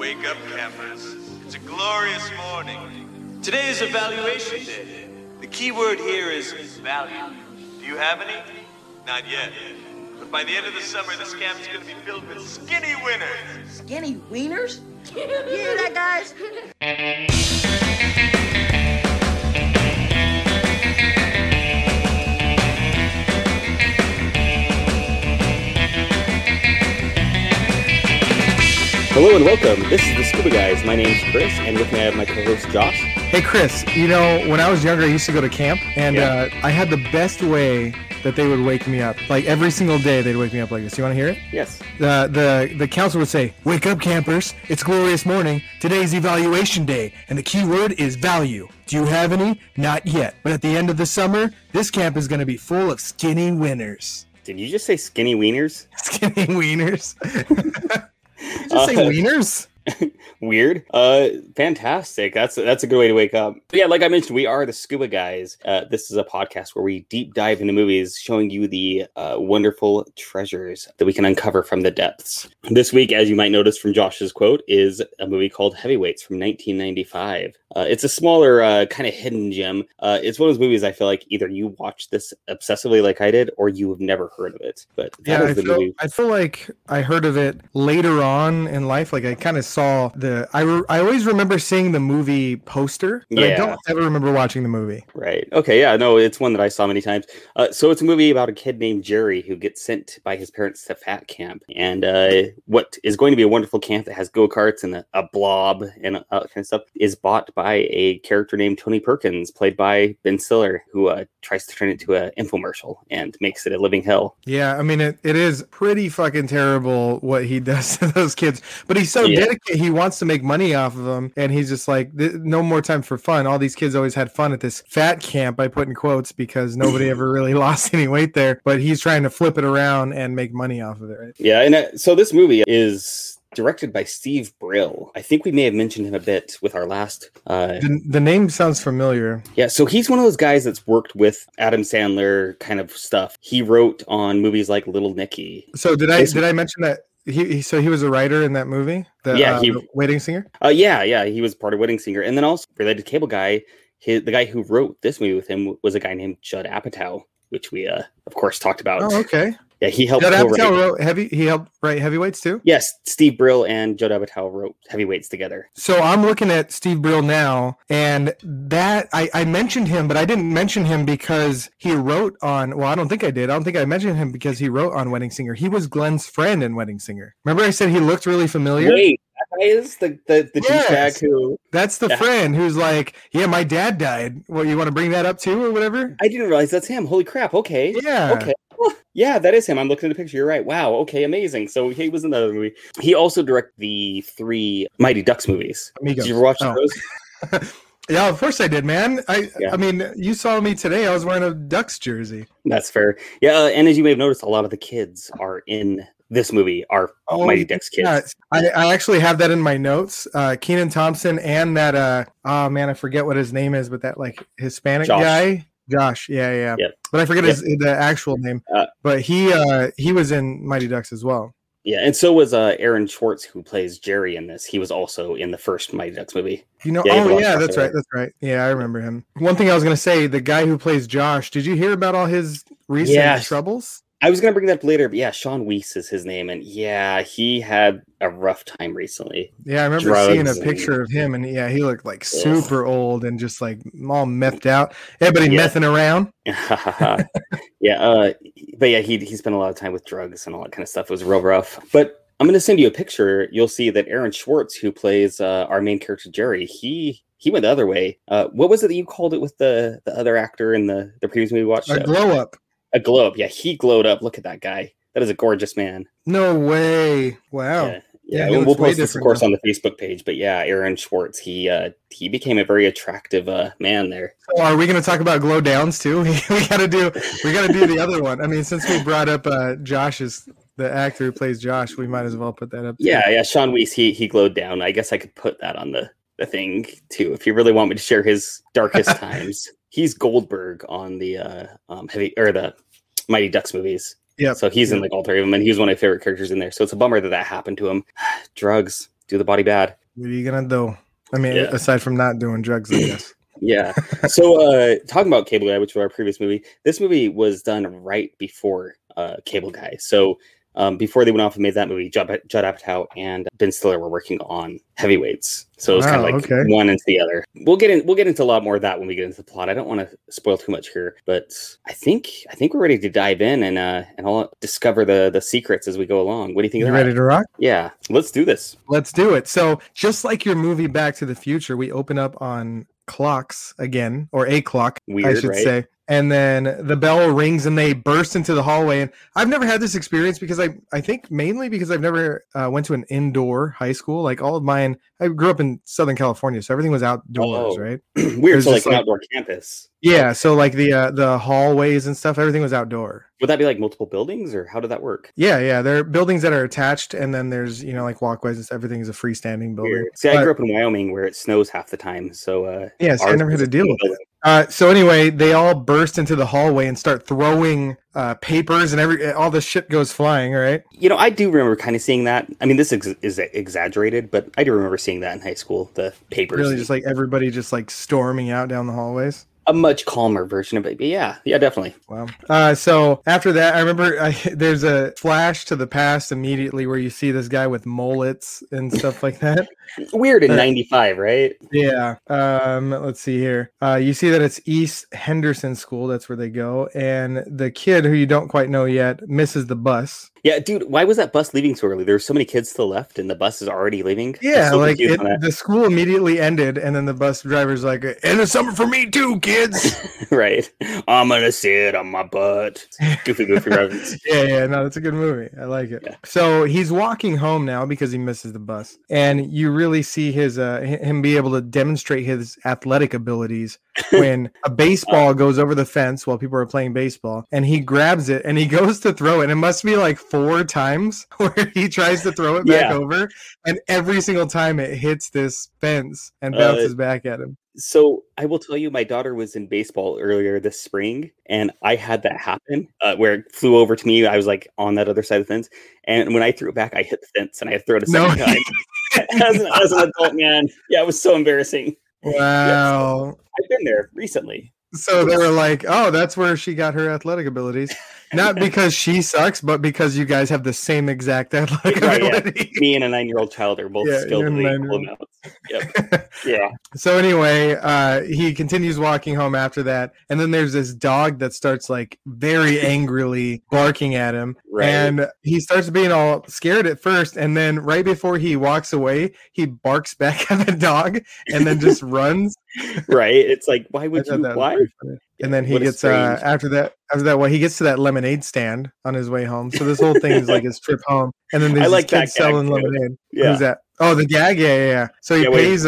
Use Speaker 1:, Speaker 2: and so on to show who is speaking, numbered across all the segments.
Speaker 1: Wake up, campers. It's a glorious morning. Today is evaluation day. The key word here is value. Do you have any? Not yet. But by the end of the summer, this camp is going to be filled with skinny winners.
Speaker 2: Skinny wieners? you hear that, guys?
Speaker 3: Hello and welcome. This is the Scuba Guys. My name's Chris, and with me I have my co-host Josh.
Speaker 4: Hey Chris, you know when I was younger, I used to go to camp, and
Speaker 3: Yeah.
Speaker 4: uh, I had the best way that they would wake me up. Like every single day, they'd wake me up like this. You want to hear it?
Speaker 3: Yes.
Speaker 4: The the the counselor would say, "Wake up, campers! It's glorious morning. Today's evaluation day, and the key word is value. Do you have any? Not yet. But at the end of the summer, this camp is going to be full of skinny winners.
Speaker 3: Did you just say skinny wieners?
Speaker 4: Skinny wieners. Did you just say
Speaker 3: Uh,
Speaker 4: wieners?
Speaker 3: Weird. Uh, fantastic. That's that's a good way to wake up. But yeah, like I mentioned, we are the Scuba Guys. Uh, this is a podcast where we deep dive into movies, showing you the uh, wonderful treasures that we can uncover from the depths. This week, as you might notice from Josh's quote, is a movie called Heavyweights from 1995. Uh, it's a smaller, uh, kind of hidden gem. Uh, it's one of those movies I feel like either you watch this obsessively like I did, or you have never heard of it. But that
Speaker 4: Yeah,
Speaker 3: is
Speaker 4: I
Speaker 3: the
Speaker 4: feel,
Speaker 3: movie.
Speaker 4: I feel like I heard of it later on in life. Like I kind of saw the. I, re- I always remember seeing the movie poster, but I don't ever remember watching the movie.
Speaker 3: Right. Okay. Yeah. No, it's one that I saw many times. Uh, so it's a movie about a kid named Jerry who gets sent by his parents to fat camp, and uh, what is going to be a wonderful camp that has go karts and a, a blob and all that kind of stuff is bought by a character named Tony Perkins, played by Ben Stiller, who uh, tries to turn it into an infomercial and makes it a living hell.
Speaker 4: Yeah, I mean it, it is pretty fucking terrible what he does to those kids. But he's so
Speaker 3: Yeah.
Speaker 4: dedicated. He wants to make money off of them, and he's just like, no more time for fun. All these kids always had fun at this fat camp. I put in quotes because nobody ever really lost any weight there. But he's trying to flip it around and make money off of it. Right?
Speaker 3: Yeah. And uh, so this movie is directed by Steve Brill. I think we may have mentioned him a bit with our last uh,
Speaker 4: The, the name sounds familiar.
Speaker 3: Yeah, so he's one of those guys that's worked with Adam Sandler kind of stuff. He wrote on movies like Little Nicky.
Speaker 4: So did I
Speaker 3: This-
Speaker 4: did I mention that he, he so he was a writer in that movie? The,
Speaker 3: Yeah,
Speaker 4: uh,
Speaker 3: he-
Speaker 4: Wedding Singer.
Speaker 3: Uh, yeah, yeah, he was part of Wedding Singer, and then also related to Cable Guy. His, the guy who wrote this movie with him was a guy named Judd Apatow, which we, uh, of course, talked about.
Speaker 4: Oh, okay.
Speaker 3: Yeah, he helped
Speaker 4: Judd. Apatow wrote heavy. He helped write Heavyweights too.
Speaker 3: Yes, Steve Brill and Judd Apatow wrote Heavyweights together.
Speaker 4: So I'm looking at Steve Brill now, and that I, I mentioned him, but I didn't mention him because he wrote on. Well, I don't think I did. I don't think I mentioned him because he wrote on Wedding Singer. He was Glenn's friend in Wedding Singer. Remember, I said he looked really familiar.
Speaker 3: Wait, is the the, the
Speaker 4: Yes.
Speaker 3: who
Speaker 4: That's the
Speaker 3: Yeah.
Speaker 4: friend who's like, "Yeah, my dad died. Well, you want to bring that up too, or whatever?"
Speaker 3: I didn't realize that's him. Holy crap! Okay,
Speaker 4: Yeah.
Speaker 3: Okay. Yeah, that is him. I'm looking at the picture. You're right. Wow. Okay. Amazing. So he was in the movie. He also directed the three Mighty Ducks movies.
Speaker 4: Amigos.
Speaker 3: Did you ever watch
Speaker 4: Oh.
Speaker 3: those?
Speaker 4: Yeah, of course I did, man. I
Speaker 3: Yeah.
Speaker 4: I mean, you saw me today. I was wearing a Ducks jersey.
Speaker 3: That's fair. Yeah. uh, And as you may have noticed, a lot of the kids are in this movie are
Speaker 4: Oh,
Speaker 3: Mighty Ducks kids.
Speaker 4: Yeah, I, I actually have that in my notes. Uh Kenan Thompson and that uh oh man, I forget what his name is, but that like Hispanic
Speaker 3: Josh.
Speaker 4: guy. Josh, yeah, yeah.
Speaker 3: Yep.
Speaker 4: But I forget his the actual name.
Speaker 3: Uh,
Speaker 4: but he uh he was in Mighty Ducks as well.
Speaker 3: Yeah. And so was uh, Aaron Schwartz, who plays Jerry in this. He was also in the first Mighty Ducks movie.
Speaker 4: You know,
Speaker 3: Yeah,
Speaker 4: oh yeah, that's right, that's right. Yeah, I remember him. One thing I was gonna say, the guy who plays Josh, did you hear about all his recent
Speaker 3: Yes.
Speaker 4: troubles?
Speaker 3: I was going to bring that up later, but yeah, Shaun Weiss is his name. And yeah, he had a rough time recently.
Speaker 4: Yeah, I remember seeing a
Speaker 3: Drugs and-
Speaker 4: picture of him, and yeah, he looked like super old and just like all methed out. Everybody
Speaker 3: Yeah.
Speaker 4: messing around.
Speaker 3: yeah, uh, but yeah, he he spent a lot of time with drugs and all that kind of stuff. It was real rough. But I'm going to send you a picture. You'll see that Aaron Schwartz, who plays uh, our main character Jerry, he he went the other way. Uh, what was it that you called it with the the other actor in the the previous movie we watched?
Speaker 4: A
Speaker 3: Uh,
Speaker 4: glow up.
Speaker 3: A globe. Yeah, he glowed up. Look at that guy. That is a gorgeous man.
Speaker 4: No way. Wow.
Speaker 3: Yeah.
Speaker 4: Yeah,
Speaker 3: Yeah,
Speaker 4: he
Speaker 3: we'll,
Speaker 4: looks
Speaker 3: we'll
Speaker 4: way
Speaker 3: post this, of course, on the Facebook page. But yeah, Aaron Schwartz, he uh, he became a very attractive uh, man there.
Speaker 4: So are we going to talk about glow downs too? we got to do we got to do the other one. I mean, since we brought up uh, Josh's the actor who plays Josh, we might as well put that up. too.
Speaker 3: Yeah, yeah. Shaun Weiss, he he glowed down. I guess I could put that on the the thing too, if you really want me to share his darkest times. He's Goldberg on the uh, um, heavy or the Mighty Ducks movies.
Speaker 4: Yeah.
Speaker 3: So he's in like all three of them, and he was one of my favorite characters in there. So it's a bummer that that happened to him. Drugs. do the body bad.
Speaker 4: What are you gonna do? I mean,
Speaker 3: Yeah.
Speaker 4: aside from not doing drugs, I guess.
Speaker 3: Yeah. So uh talking about Cable Guy, which was our previous movie, this movie was done right before uh Cable Guy. So um, before they went off and made that movie, Judd, Judd Apatow and Ben Stiller were working on Heavyweights. So it was kind of like
Speaker 4: okay.
Speaker 3: one into the other. We'll get in. We'll get into a lot more of that when we get into the plot. I don't want to spoil too much here, but I think I think we're ready to dive in and uh and I'll discover the the secrets as we go along. What do you think?
Speaker 4: You ready to rock?
Speaker 3: Yeah, let's do this.
Speaker 4: Let's do it. So, just like your movie Back to the Future, we open up on clocks again, or a clock, I should
Speaker 3: right?
Speaker 4: say. And then the bell rings and they burst into the hallway. And I've never had this experience because I, I think mainly because I've never uh, went to an indoor high school. Like all of mine, I grew up in Southern California, so everything was outdoors,
Speaker 3: Oh.
Speaker 4: right?
Speaker 3: Weird. So like an
Speaker 4: like-
Speaker 3: outdoor campus.
Speaker 4: Yeah. So like the uh, the hallways and stuff, everything was outdoor.
Speaker 3: Would that be like multiple buildings, or how did that work?
Speaker 4: Yeah, yeah. There are buildings that are attached, and then there's you know like walkways and stuff. Everything is a freestanding building.
Speaker 3: Weird. See, I grew up in Wyoming where it snows half the time, so uh,
Speaker 4: Yeah, so I never had to deal with
Speaker 3: building.
Speaker 4: it. Uh, so anyway, they all burst into the hallway and start throwing uh, papers and every all this shit goes flying. Right.
Speaker 3: You know, I do remember kind of seeing that. I mean, this ex- is exaggerated, but I do remember seeing that in high school. The papers,
Speaker 4: Really, just like everybody just like storming out down the hallways.
Speaker 3: A much calmer version of it. But yeah, yeah, definitely.
Speaker 4: Wow. Uh, so after that, I remember I, there's a flash to the past immediately where you see this guy with mullets and stuff like that.
Speaker 3: Weird in
Speaker 4: Uh,
Speaker 3: '95, right?
Speaker 4: Yeah. Um, let's see here. Uh, you see that it's East Henderson School. That's where they go. And the kid who you don't quite know yet misses the bus.
Speaker 3: Yeah, dude. Why was that bus leaving so early? There were so many kids still left, and the bus is already leaving.
Speaker 4: Yeah,
Speaker 3: so
Speaker 4: like it, the school immediately ended, and then the bus driver's like, "And it's summer for me too, kids."
Speaker 3: right. I'm gonna sit on my butt. Goofy, goofy reference.
Speaker 4: yeah, yeah, no, that's a good movie. I like it.
Speaker 3: Yeah.
Speaker 4: So he's walking home now because he misses the bus, and you really see his uh him be able to demonstrate his athletic abilities when a baseball goes over the fence while people are playing baseball, and he grabs it and he goes to throw it. And it must be like four times where he tries to throw it back
Speaker 3: Yeah.
Speaker 4: over, and every single time it hits this fence and
Speaker 3: Uh,
Speaker 4: bounces back at him.
Speaker 3: So I will tell you, my daughter was in baseball earlier this spring, and I had that happen uh, where it flew over to me. I was like on that other side of the fence, and when I threw it back, I hit the fence, and I threw it a
Speaker 4: No.
Speaker 3: second time. as, an, as an adult man, yeah, it was so embarrassing.
Speaker 4: Wow.
Speaker 3: I've been there recently.
Speaker 4: So they were like, "Oh, that's where she got her athletic abilities." Not because she sucks, but because you guys have the same exact athletic
Speaker 3: Right, yeah. Me and a nine-year-old child are both
Speaker 4: Yeah,
Speaker 3: skilled in the equal amounts. Yep. Yeah.
Speaker 4: So anyway, uh, he continues walking home after that, and then there's this dog that starts like very angrily barking at him,
Speaker 3: Right.
Speaker 4: and he starts being all scared at first, and then right before he walks away, he barks back at the dog, and then just runs.
Speaker 3: right. It's like, why would you? Why?
Speaker 4: And then he
Speaker 3: What
Speaker 4: gets uh, after that after that well he gets to that lemonade stand on his way home. So this whole thing is like his trip home. And then
Speaker 3: I
Speaker 4: there's
Speaker 3: like
Speaker 4: this kid selling
Speaker 3: too.
Speaker 4: lemonade.
Speaker 3: Yeah.
Speaker 4: Who's that? Oh, the gag. Yeah, yeah. yeah. So he
Speaker 3: Yeah, wait.
Speaker 4: pays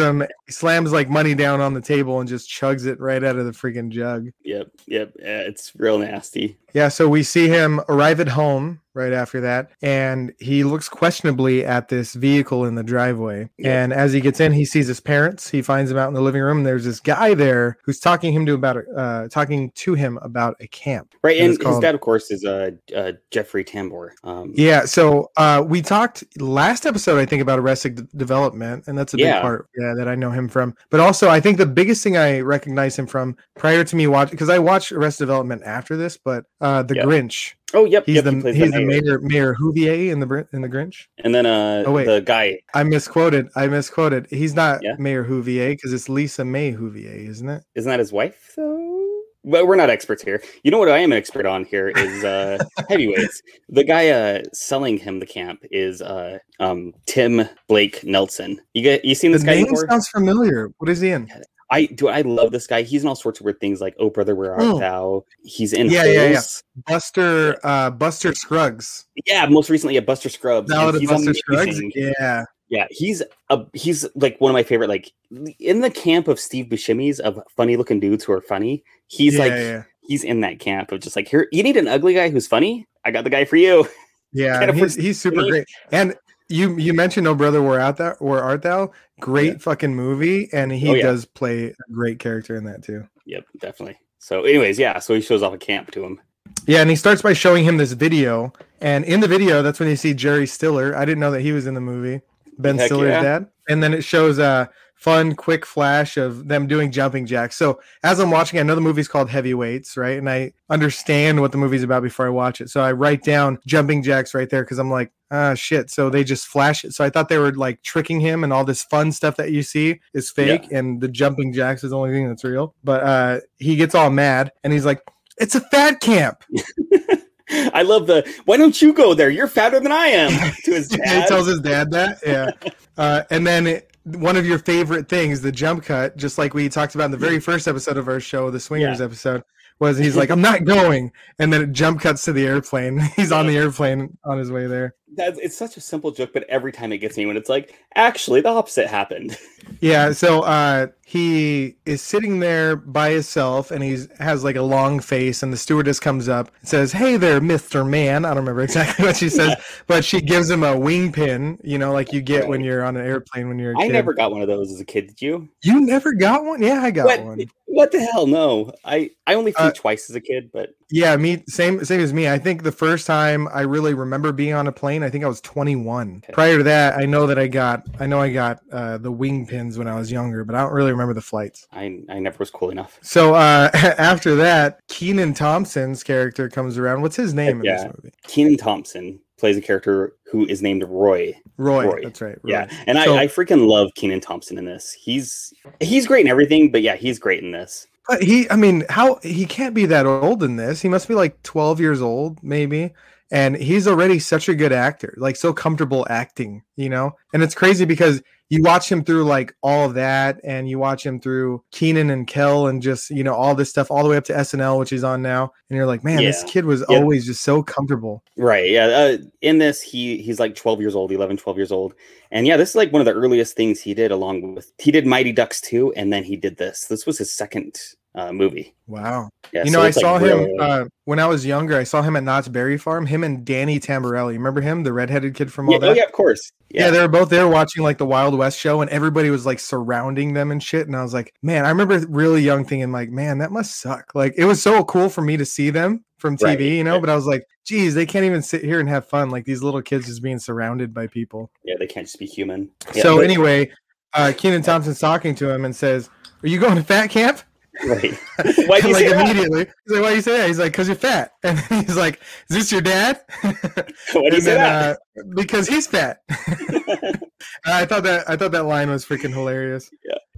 Speaker 4: him, slams like money down on the table, and just chugs it right out of the freaking jug.
Speaker 3: Yep. Yep. Yeah, it's real nasty.
Speaker 4: Yeah. So we see him arrive at home right after that, and he looks questionably at this vehicle in the driveway.
Speaker 3: Yeah.
Speaker 4: And as he gets in, he sees his parents. He finds them out in the living room. And there's this guy there who's talking him to about uh, talking to him about a camp.
Speaker 3: Right.
Speaker 4: And it's
Speaker 3: his dad, of course, is uh, uh Jeffrey Tambor. Um,
Speaker 4: Yeah, so uh, we talked last episode, I think, about Arrested Development, and that's a big part yeah, that I know him from. But also, I think the biggest thing I recognize him from prior to me watching, because I watched Arrested Development after this, but uh, the
Speaker 3: Yeah.
Speaker 4: Grinch.
Speaker 3: Oh, yep.
Speaker 4: He's
Speaker 3: yep,
Speaker 4: the
Speaker 3: he
Speaker 4: he's
Speaker 3: the mayor
Speaker 4: Mayor Whovier in the in the Grinch.
Speaker 3: And then uh,
Speaker 4: Oh, wait.
Speaker 3: the guy.
Speaker 4: I misquoted. I misquoted. He's not
Speaker 3: Yeah.
Speaker 4: Mayor Whovier because it's Lisa May Whovier, isn't it?
Speaker 3: Isn't that his wife though? But we're not experts here. You know what I am an expert on here is uh heavyweights. The guy uh selling him the camp is uh um Tim Blake Nelson. You get you seen
Speaker 4: The
Speaker 3: this guy
Speaker 4: name
Speaker 3: before?
Speaker 4: sounds familiar. What is he in?
Speaker 3: I do I love this guy. He's in all sorts of weird things like Oh Brother Where Art
Speaker 4: Mm.
Speaker 3: Thou? He's in
Speaker 4: Yeah, yeah, yeah. Buster uh, Buster Scruggs.
Speaker 3: Yeah, most recently at Buster Scruggs. and
Speaker 4: Ballad of
Speaker 3: on
Speaker 4: Buster Scruggs. Yeah.
Speaker 3: Yeah, he's a he's like one of my favorite. Like in the camp of Steve Buscemi's of funny looking dudes who are funny. He's
Speaker 4: yeah,
Speaker 3: like
Speaker 4: yeah.
Speaker 3: he's in that camp of just like here. You need an ugly guy who's funny. I got the guy for you.
Speaker 4: Yeah, he's, he's super great. And you you mentioned "No Brother Where Art Thou?" Where Art Thou? Great fucking movie, and he
Speaker 3: Oh, yeah.
Speaker 4: does play a great character in that too.
Speaker 3: Yep, definitely. So, anyways, yeah. So he shows off a camp to him.
Speaker 4: Yeah, and he starts by showing him this video, and in the video, that's when you see Jerry Stiller. I didn't know that he was in the movie. Ben
Speaker 3: Heck
Speaker 4: Stiller's
Speaker 3: yeah.
Speaker 4: dad. And then it shows a fun, quick flash of them doing jumping jacks. So as I'm watching, I know the movie's called Heavyweights, right? And I understand what the movie's about before I watch it. So I write down jumping jacks right there because I'm like, ah, shit. So they just flash it. So I thought they were like tricking him, and all this fun stuff that you see is fake, and the jumping jacks is the only thing that's real. But uh, he gets all mad, and he's like, "It's a fat camp."
Speaker 3: I love the. Why don't you go there? You're fatter than I am. To his
Speaker 4: he
Speaker 3: dad.
Speaker 4: tells his dad that. Yeah. Uh, and then it- one of your favorite things, the jump cut, just like we talked about in the very first episode of our show, the Swingers
Speaker 3: Yeah.
Speaker 4: episode, was he's like, I'm not going. And then it jump cuts to the airplane. He's on the airplane on his way there.
Speaker 3: That's, it's such a simple joke, but every time it gets me when it's like, actually, the opposite happened.
Speaker 4: Yeah. So uh, he is sitting there by himself and he's has like a long face. And the stewardess comes up and says, Hey there, Mr. Man. I don't remember exactly what she says, but she gives him a wing pin, you know, like you get when you're on an airplane when you're a
Speaker 3: I
Speaker 4: kid.
Speaker 3: never got one of those as a kid. Did you?
Speaker 4: You never got one? Yeah, I got
Speaker 3: What?
Speaker 4: one.
Speaker 3: What the hell? No, I I only flew
Speaker 4: Uh,
Speaker 3: twice as a kid, but
Speaker 4: Yeah, me same same as me. I think the first time I really remember being on a plane, I think I was 21.
Speaker 3: Okay.
Speaker 4: Prior to that, I know that I got I know I got uh, the wing pins when I was younger, but I don't really remember the flights.
Speaker 3: I I never was cool enough.
Speaker 4: So uh, after that, Kenan Thompson's character comes around. What's his name in
Speaker 3: Yeah.
Speaker 4: this movie?
Speaker 3: Kenan Thompson plays a character who is named Roy.
Speaker 4: Roy.
Speaker 3: Roy.
Speaker 4: That's right.
Speaker 3: Yeah, and
Speaker 4: So-
Speaker 3: I, I freaking love Kenan Thompson in this. He's he's great in everything, but yeah, he's great in this.
Speaker 4: But he, I mean, how he can't be that old in this? He must be like 12 years old, maybe. And he's already such a good actor, like so comfortable acting, you know? And it's crazy because you watch him through like all of that, and you watch him through Kenan and Kel and just, you know, all this stuff, all the way up to SNL, which he's on now. And you're like, man, this kid was
Speaker 3: Yeah.
Speaker 4: always just so comfortable.
Speaker 3: Right. Yeah. Uh, in this, he he's like 12 years old, 11, 12 years old. And yeah, this is like one of the earliest things he did along with he did Mighty Ducks 2 and then he did this. This was his second uh, movie.
Speaker 4: Wow.
Speaker 3: Yeah,
Speaker 4: you
Speaker 3: so
Speaker 4: know, I
Speaker 3: like,
Speaker 4: saw him uh, when I was younger. I saw him at Knott's Berry Farm, him and Danny Tamborelli. Remember him, the redheaded kid from all
Speaker 3: yeah,
Speaker 4: that?
Speaker 3: oh, yeah, of course.
Speaker 4: Yeah. they were both there watching like the Wild West show, and everybody was like surrounding them and shit. And I was like, man, I remember really young thinking, like, man, that must suck. Like, it was so cool for me to see them from TV,
Speaker 3: Right,
Speaker 4: you know.
Speaker 3: right.
Speaker 4: But I was like, geez, they can't even sit here and have fun. Like these little kids just being surrounded by people.
Speaker 3: Yeah, they can't just be human. Yeah,
Speaker 4: so
Speaker 3: but-
Speaker 4: anyway, uh, Kenan Thompson's talking to him and says, "Are you going to fat camp?"
Speaker 3: Right. Why'd you
Speaker 4: like
Speaker 3: say that?
Speaker 4: immediately, he's like, "Why you say that?" He's like, "Cause you're fat." And he's like, "Is this your dad?"
Speaker 3: Why'd you say that?
Speaker 4: uh, because he's fat. I thought that I thought that line was freaking hilarious.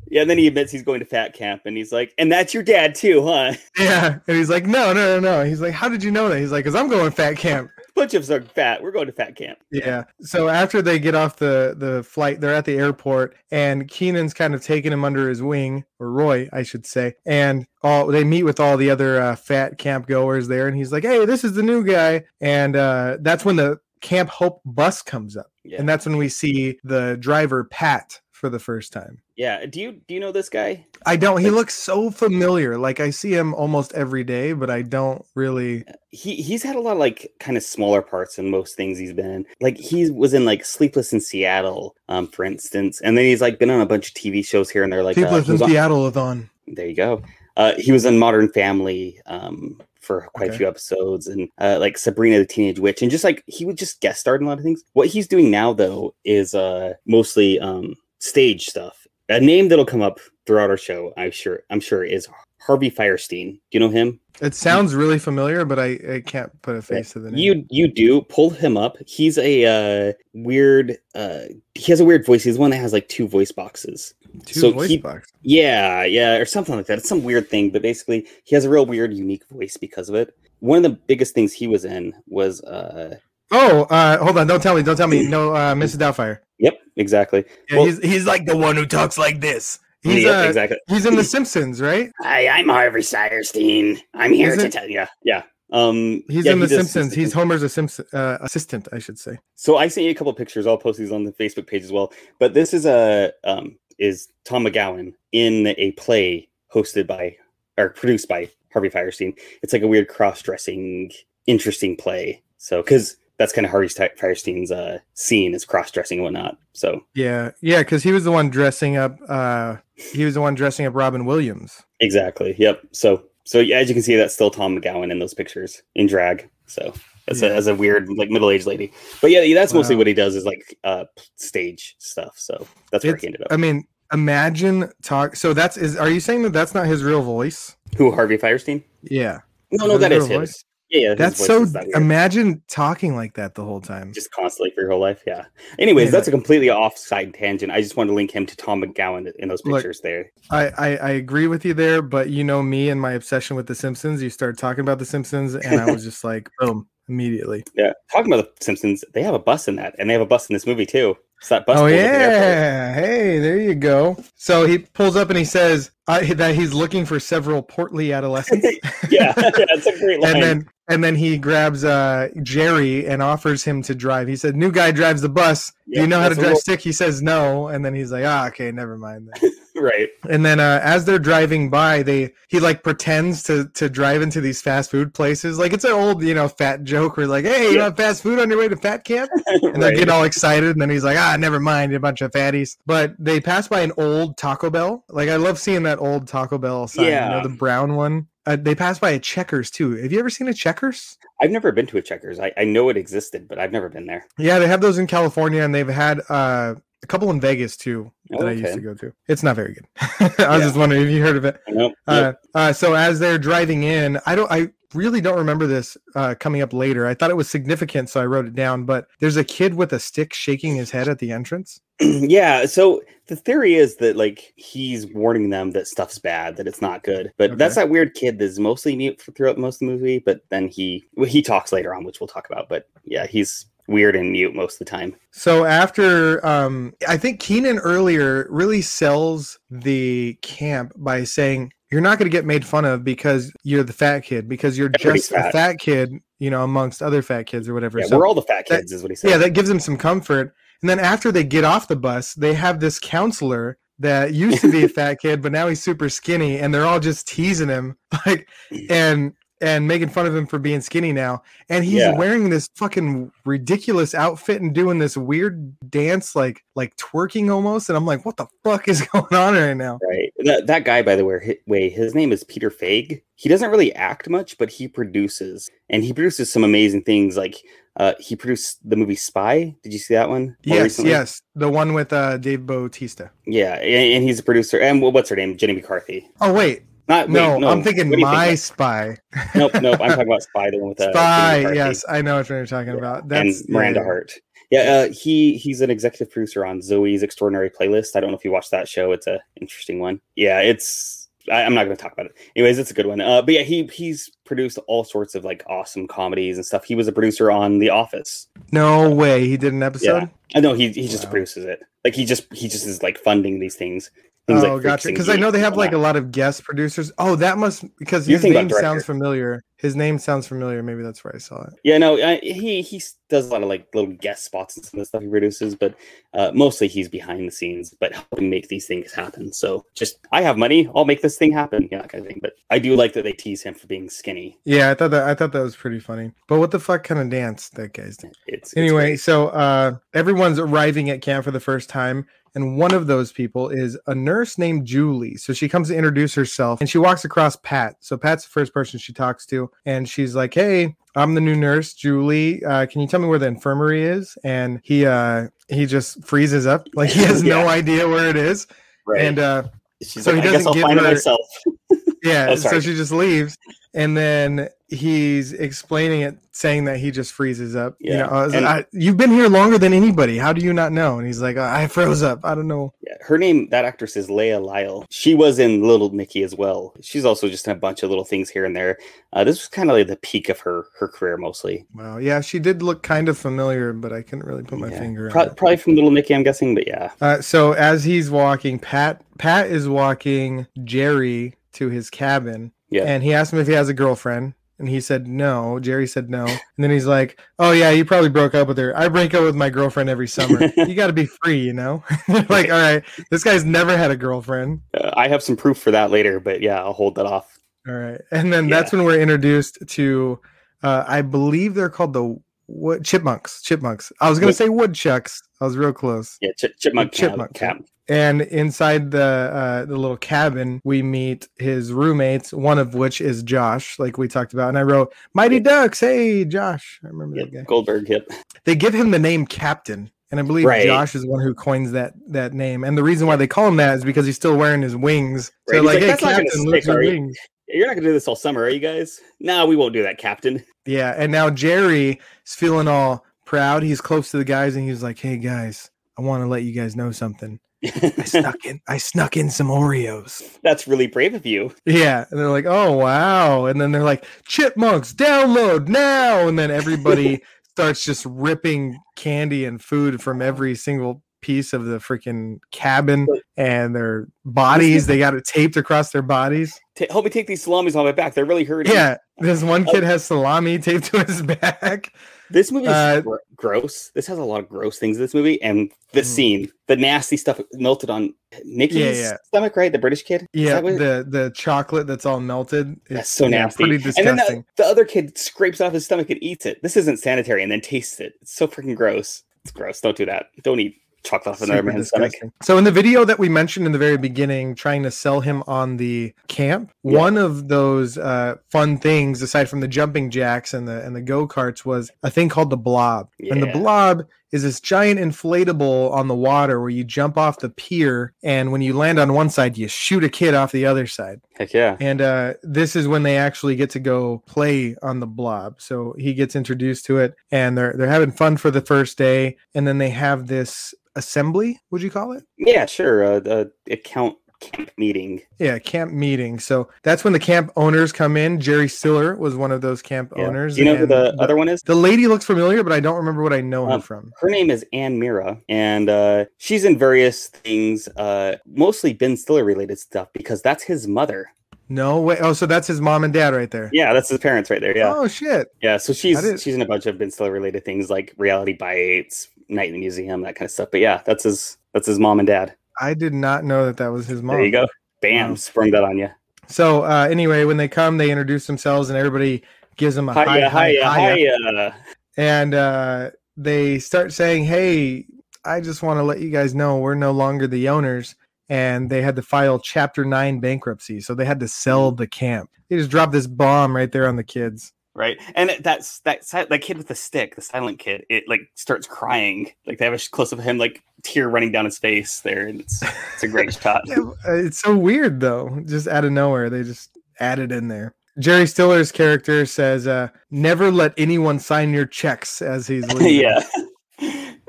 Speaker 3: yeah, and then he admits he's going to fat camp and he's like, and that's your dad too, huh?
Speaker 4: Yeah, and he's like, "No, no, no, no." He's like, "How did you know that?" He's like, "Cause I'm going fat camp."
Speaker 3: Bunch of us are fat. We're going to fat camp.
Speaker 4: Yeah. So after they get off the the flight, they're at the airport, and Kenan's kind of taking him under his wing, or Roy, I should say. And all they meet with all the other uh, fat camp goers there, and he's like, "Hey, this is the new guy," and uh, that's when the Camp Hope bus comes up,
Speaker 3: Yeah.
Speaker 4: and that's when we see the driver Pat for the first time.
Speaker 3: yeah. Do you do you know this guy?
Speaker 4: I don't. He looks so familiar. Like I see him almost every day, but I don't really.
Speaker 3: he he's had a lot of like kind of smaller parts in most things he's been in. Like he was in like Sleepless in Seattle, um, for instance, and then he's like been on a bunch of TV shows here and there. Like uh,
Speaker 4: People
Speaker 3: he
Speaker 4: in
Speaker 3: on-
Speaker 4: Seattle-a-thon.
Speaker 3: there you go. Uh, he was in Modern Family um, for quite
Speaker 4: Okay.
Speaker 3: a few episodes, and uh, like Sabrina the Teenage Witch, and just like he would just guest star in a lot of things. What he's doing now, though, is uh, mostly um, stage stuff. A name that'll come up throughout our show, I'm sure. I'm sure is Harvey Fierstein. Do you know him?
Speaker 4: It sounds really familiar, but I, I can't put a face to the name.
Speaker 3: You you do pull him up. He's a uh, weird. Uh, he has a weird voice. He's one that has like two voice boxes.
Speaker 4: Two
Speaker 3: so
Speaker 4: voice
Speaker 3: he-
Speaker 4: box.
Speaker 3: Yeah, yeah, or something like that. It's some weird thing, but basically, he has a real weird, unique voice because of it. One of the biggest things he was in was, uh,
Speaker 4: Oh, uh, hold on! Don't tell me! Don't tell me! No, uh, Mrs. Doubtfire.
Speaker 3: yep, exactly.
Speaker 4: Yeah,
Speaker 3: Well-
Speaker 4: he's he's like the one who talks like this. He's
Speaker 3: yep,
Speaker 4: uh,
Speaker 3: exactly.
Speaker 4: he's in The Simpsons, right?
Speaker 3: Hi, I'm Harvey Fierstein. I'm here
Speaker 4: Is
Speaker 3: to
Speaker 4: it-
Speaker 3: tell you. Yeah. Um,
Speaker 4: He's
Speaker 3: yeah,
Speaker 4: in
Speaker 3: he
Speaker 4: The
Speaker 3: does
Speaker 4: Simpsons. He's Homer's a uh, assistant, I should say.
Speaker 3: So I sent you a couple pictures. I'll post these on the Facebook page as well. But this is a um, is Tom McGowan in a play hosted by or produced by Harvey Fierstein. It's like a weird cross dressing, interesting play. So because that's kind of Harvey Fierstein's uh, scene is cross dressing and whatnot. So
Speaker 4: Yeah, yeah, because he was the one dressing up. Uh, he was the one dressing up Robin Williams.
Speaker 3: exactly, yep. So so as you can see, that's still Tom McGowan in those pictures in drag. So as,
Speaker 4: Yeah.
Speaker 3: a, as a weird like middle aged lady. But yeah, that's mostly what he does is like uh stage stuff. So that's where
Speaker 4: It's-
Speaker 3: he ended up.
Speaker 4: I mean, imagine talk. So that's is. Are you saying that that's not his real voice?
Speaker 3: Who Harvey Fierstein?
Speaker 4: Yeah,
Speaker 3: No, no,
Speaker 4: that his
Speaker 3: his.
Speaker 4: voice?
Speaker 3: Yeah, yeah.
Speaker 4: that's so.
Speaker 3: that.
Speaker 4: Imagine talking like that the whole time.
Speaker 3: just constantly for your whole life. Yeah. Anyways,
Speaker 4: Yeah.
Speaker 3: that's a completely offside tangent. I just wanted to link him to Tom McGowan in those
Speaker 4: Look,
Speaker 3: pictures there.
Speaker 4: I, I I agree with you there, but you know me and my obsession with The Simpsons. You start talking about The Simpsons, and I was just like, boom, immediately.
Speaker 3: Yeah. Talking about the Simpsons, they have a bus in that, and they have a bus in this movie too. So that bus.
Speaker 4: Oh yeah, hey, there you go. So he pulls up and he says uh, that he's looking for several portly adolescents.
Speaker 3: yeah, that's a great line.
Speaker 4: and then and then he grabs uh Jerry and offers him to drive. He said, "New guy drives the bus. Do you know how to drive
Speaker 3: little-
Speaker 4: stick?" He says, "No," and then he's like, "Ah, okay, never mind."
Speaker 3: Right.
Speaker 4: and then uh, as they're driving by, they he like pretends to to drive into these fast food places. Like it's an old you know fat joke where like, "Hey, you
Speaker 3: Yeah.
Speaker 4: want fast food on your way to fat camp?" And they
Speaker 3: right.
Speaker 4: get all excited, and then he's like, "Ah, never mind, a bunch of fatties." But they pass by an old Taco Bell. Like I love seeing that old Taco Bell sign. You
Speaker 3: Yeah.
Speaker 4: know, the brown one. Uh, they pass by a Checkers too. Have you ever seen a Checkers?
Speaker 3: I've never been to a Checkers. I, I know it existed, but I've never been there.
Speaker 4: Yeah, they have those in California, and they've had uh, a couple in Vegas too that
Speaker 3: Oh,
Speaker 4: I used to go to. It's not very good. I was just wondering if you heard of it.
Speaker 3: Know.
Speaker 4: Uh, uh, so as they're driving in, I don't, I really don't remember this uh, coming up later. I thought it was significant, so I wrote it down. But there's a kid with a stick shaking his head at the entrance.
Speaker 3: yeah. So the theory is that like he's warning them that stuff's bad, that it's not good. But
Speaker 4: Okay.
Speaker 3: that's that weird kid that's mostly mute throughout most of the movie. But then he well, he talks later on, which we'll talk about. But yeah, he's weird and mute most of the time.
Speaker 4: So after, um, I think Kenan earlier really sells the camp by saying you're not going to get made fun of because you're the fat kid because you're
Speaker 3: Everybody's
Speaker 4: just a
Speaker 3: fat.
Speaker 4: fat kid, you know, amongst other fat kids or whatever.
Speaker 3: Yeah,
Speaker 4: So-
Speaker 3: we're all the fat kids, is what he said.
Speaker 4: yeah, that gives them some comfort. And then after they get off the bus, they have this counselor that used to be a fat kid, but now he's super skinny, and they're all just teasing him, like, and and making fun of him for being skinny now. And he's
Speaker 3: Yeah.
Speaker 4: wearing this fucking ridiculous outfit and doing this weird dance, like like twerking almost. And I'm like, what the fuck is going on right now?
Speaker 3: Right. That that guy, by the way, way, his name is Peter Feig. He doesn't really act much, but he produces, and he produces some amazing things. Like uh, he produced the movie Spy. Did you see that one?
Speaker 4: Yes,
Speaker 3: recently?
Speaker 4: yes, the one with uh, Dave Bautista.
Speaker 3: Yeah, and, and he's a producer. And wh- what's her name? Jenny McCarthy.
Speaker 4: Oh wait,
Speaker 3: Not
Speaker 4: no,
Speaker 3: wait, no.
Speaker 4: I'm thinking
Speaker 3: what do you
Speaker 4: My
Speaker 3: think
Speaker 4: Spy.
Speaker 3: Nope, nope. I'm talking about Spy, the one with uh,
Speaker 4: Spy, yes, I know what you're talking
Speaker 3: Yeah,
Speaker 4: about.
Speaker 3: and
Speaker 4: That's
Speaker 3: Miranda
Speaker 4: yeah, yeah.
Speaker 3: Hart. Yeah, uh, he he's an executive producer on Zoey's Extraordinary Playlist. I don't know if you watched that show. It's a interesting one. Yeah, it's. I, I'm not going to talk about it. Anyways, it's a good one. Uh, but yeah, he he's produced all sorts of like awesome comedies and stuff. He was a producer on The Office.
Speaker 4: No way, he did an episode.
Speaker 3: I know he he just
Speaker 4: Wow.
Speaker 3: produces it. Like he just he just is like funding these things. Things
Speaker 4: Oh,
Speaker 3: like
Speaker 4: gotcha. Because I know they have like a lot of guest producers. Oh, that must because his name sounds familiar. His name sounds familiar. Maybe that's where I saw it.
Speaker 3: Yeah, no, uh, he he does a lot of like little guest spots and some of the stuff he produces, but uh, mostly he's behind the scenes, but helping make these things happen. So just I have money, I'll make this thing happen, yeah, kind of thing. But I do like that they tease him for being skinny.
Speaker 4: Yeah, I thought that I thought that was pretty funny. But what the fuck kind of dance that guy's doing?
Speaker 3: It's, it's
Speaker 4: Anyway,
Speaker 3: great.
Speaker 4: so uh everyone's arriving at camp for the first time. And one of those people is a nurse named Julie. So she comes to introduce herself and she walks across Pat. So Pat's the first person she talks to. And she's like, Hey, I'm the new nurse, Julie. Uh, can you tell me where the infirmary is? And he uh he just freezes up. Like he has no idea where it is.
Speaker 3: right.
Speaker 4: And uh so
Speaker 3: like,
Speaker 4: he doesn't
Speaker 3: I'll
Speaker 4: give
Speaker 3: find it
Speaker 4: her-
Speaker 3: myself.
Speaker 4: yeah,
Speaker 3: Oh,
Speaker 4: so she just leaves. And then he's explaining it, saying that he just freezes up. You
Speaker 3: Yeah,
Speaker 4: know, I was
Speaker 3: and-
Speaker 4: like, I, you've been here longer than anybody. How do you not know? And he's like, I froze up. I don't know.
Speaker 3: Yeah, her name, that actress is Leah Lail. She was in Little Nicky as well. She's also just in a bunch of little things here and there. Uh, this was kind of like the peak of her her career, mostly.
Speaker 4: Wow. Yeah, she did look kind of familiar, but I couldn't really put my
Speaker 3: Yeah.
Speaker 4: finger
Speaker 3: Pro-
Speaker 4: on it.
Speaker 3: probably from Little Nicky, I'm guessing, but yeah.
Speaker 4: Uh, so as he's walking, Pat Pat is walking Jerry to his cabin,
Speaker 3: Yeah.
Speaker 4: and he asked him if he has a girlfriend. And he said no. Jerry said no. And then he's like, "Oh yeah, you probably broke up with her. I break up with my girlfriend every summer. you got to be free, you know." Like, "All right, this guy's never had a girlfriend."
Speaker 3: Uh, I have some proof for that later, but yeah, I'll hold that off.
Speaker 4: All right, and then that's when we're introduced to, uh, I believe they're called the what chipmunks. Chipmunks. I was gonna say woodchucks. I was real close.
Speaker 3: Yeah, Ch- Chipmunk
Speaker 4: Chipmunk
Speaker 3: Camp.
Speaker 4: And inside the uh, the little cabin, we meet his roommates, one of which is Josh, like we talked about. And I wrote Mighty Ducks. Hey, Josh, I remember
Speaker 3: Yep,
Speaker 4: that guy.
Speaker 3: Goldberg. Yep.
Speaker 4: They give him the name Captain, and I believe
Speaker 3: Right.
Speaker 4: Josh is the one who coins that that name. And the reason why they call him that is because he's still wearing his wings. So
Speaker 3: Right,
Speaker 4: like,
Speaker 3: like,
Speaker 4: hey,
Speaker 3: "That's not gonna
Speaker 4: Captain, your wings.
Speaker 3: You're not gonna do this all summer, are you guys? No, we won't do that, Captain.
Speaker 4: Yeah, and now Jerry is feeling all proud. He's close to the guys, and he's like, "Hey guys, I want to let you guys know something. I snuck in. I snuck in some Oreos."
Speaker 3: That's really brave of you.
Speaker 4: Yeah, and they're like, "Oh wow!" And then they're like, "Chipmunks, download now!" And then everybody starts just ripping candy and food from every single piece of the freaking cabin and their bodies. They got it taped across their bodies.
Speaker 3: Help me take these salamis on my back. They're really hurting.
Speaker 4: Yeah, this one uh, kid has salami taped to his back.
Speaker 3: This movie is
Speaker 4: Uh,
Speaker 3: gr- gross. This has a lot of gross things in this movie, and the
Speaker 4: Mm.
Speaker 3: scene, the nasty stuff melted on Nikki's
Speaker 4: yeah.
Speaker 3: stomach, right? The British kid.
Speaker 4: Yeah, the the chocolate that's all melted.
Speaker 3: that's
Speaker 4: is,
Speaker 3: so
Speaker 4: yeah,
Speaker 3: nasty.
Speaker 4: pretty
Speaker 3: and then
Speaker 4: disgusting.
Speaker 3: the, the other kid scrapes off his stomach and eats it. This isn't sanitary, and then tastes it. It's so freaking gross. It's gross. Don't do that. Don't eat chocolate off another
Speaker 4: Super
Speaker 3: man's stomach.
Speaker 4: So in the video that we mentioned in the very beginning, trying to sell him on the camp,
Speaker 3: Yeah.
Speaker 4: one of those uh, fun things, aside from the jumping jacks and the and the go karts, was a thing called the blob. And the blob is this giant inflatable on the water where you jump off the pier, and when you land on one side, you shoot a kid off the other side.
Speaker 3: Heck yeah.
Speaker 4: And uh, this is when they actually get to go play on the blob. So he gets introduced to it, and they're they're having fun for the first day, and then they have this assembly. Would you call it?
Speaker 3: Yeah, sure. Uh, the account camp meeting.
Speaker 4: Yeah, camp meeting. So that's when the camp owners come in. Jerry Stiller was one of those camp
Speaker 3: Yeah.
Speaker 4: owners.
Speaker 3: Do you know who
Speaker 4: and
Speaker 3: the, other one is?
Speaker 4: The lady looks familiar, but I don't remember what I know her
Speaker 3: Um,
Speaker 4: from.
Speaker 3: Her name is Anne Meara, and uh, she's in various things, uh, mostly Ben Stiller related stuff because that's his mother.
Speaker 4: No way. Oh, so that's his mom and dad right there.
Speaker 3: Yeah, that's his parents right there. Yeah,
Speaker 4: Oh shit.
Speaker 3: yeah. So she's
Speaker 4: is-
Speaker 3: she's in a bunch of Ben Stiller related things like Reality Bites, Night in the Museum, that kind of stuff. But yeah, that's his that's his mom and dad.
Speaker 4: I did not know that that was his mom.
Speaker 3: There you go. Bam,
Speaker 4: Wow.
Speaker 3: sprung that on you.
Speaker 4: So uh, anyway, when they come, they introduce themselves, and everybody gives them a hi,
Speaker 3: Hiya,
Speaker 4: hi,
Speaker 3: hiya,
Speaker 4: hi,
Speaker 3: hiya.
Speaker 4: and uh, they start saying, "Hey, I just want to let you guys know we're no longer the owners." And they had to file Chapter Nine bankruptcy, so they had to sell the camp. They just dropped this bomb right there on the kids.
Speaker 3: Right, and that's that that kid with the stick, the silent kid. It like starts crying. Like they have a close up of him, like tear running down his face there, and it's it's a great shot.
Speaker 4: Uh, It's so weird though. Just out of nowhere, they just added in there. Jerry Stiller's character says, uh, "Never let anyone sign your checks." As he's leaving.
Speaker 3: yeah.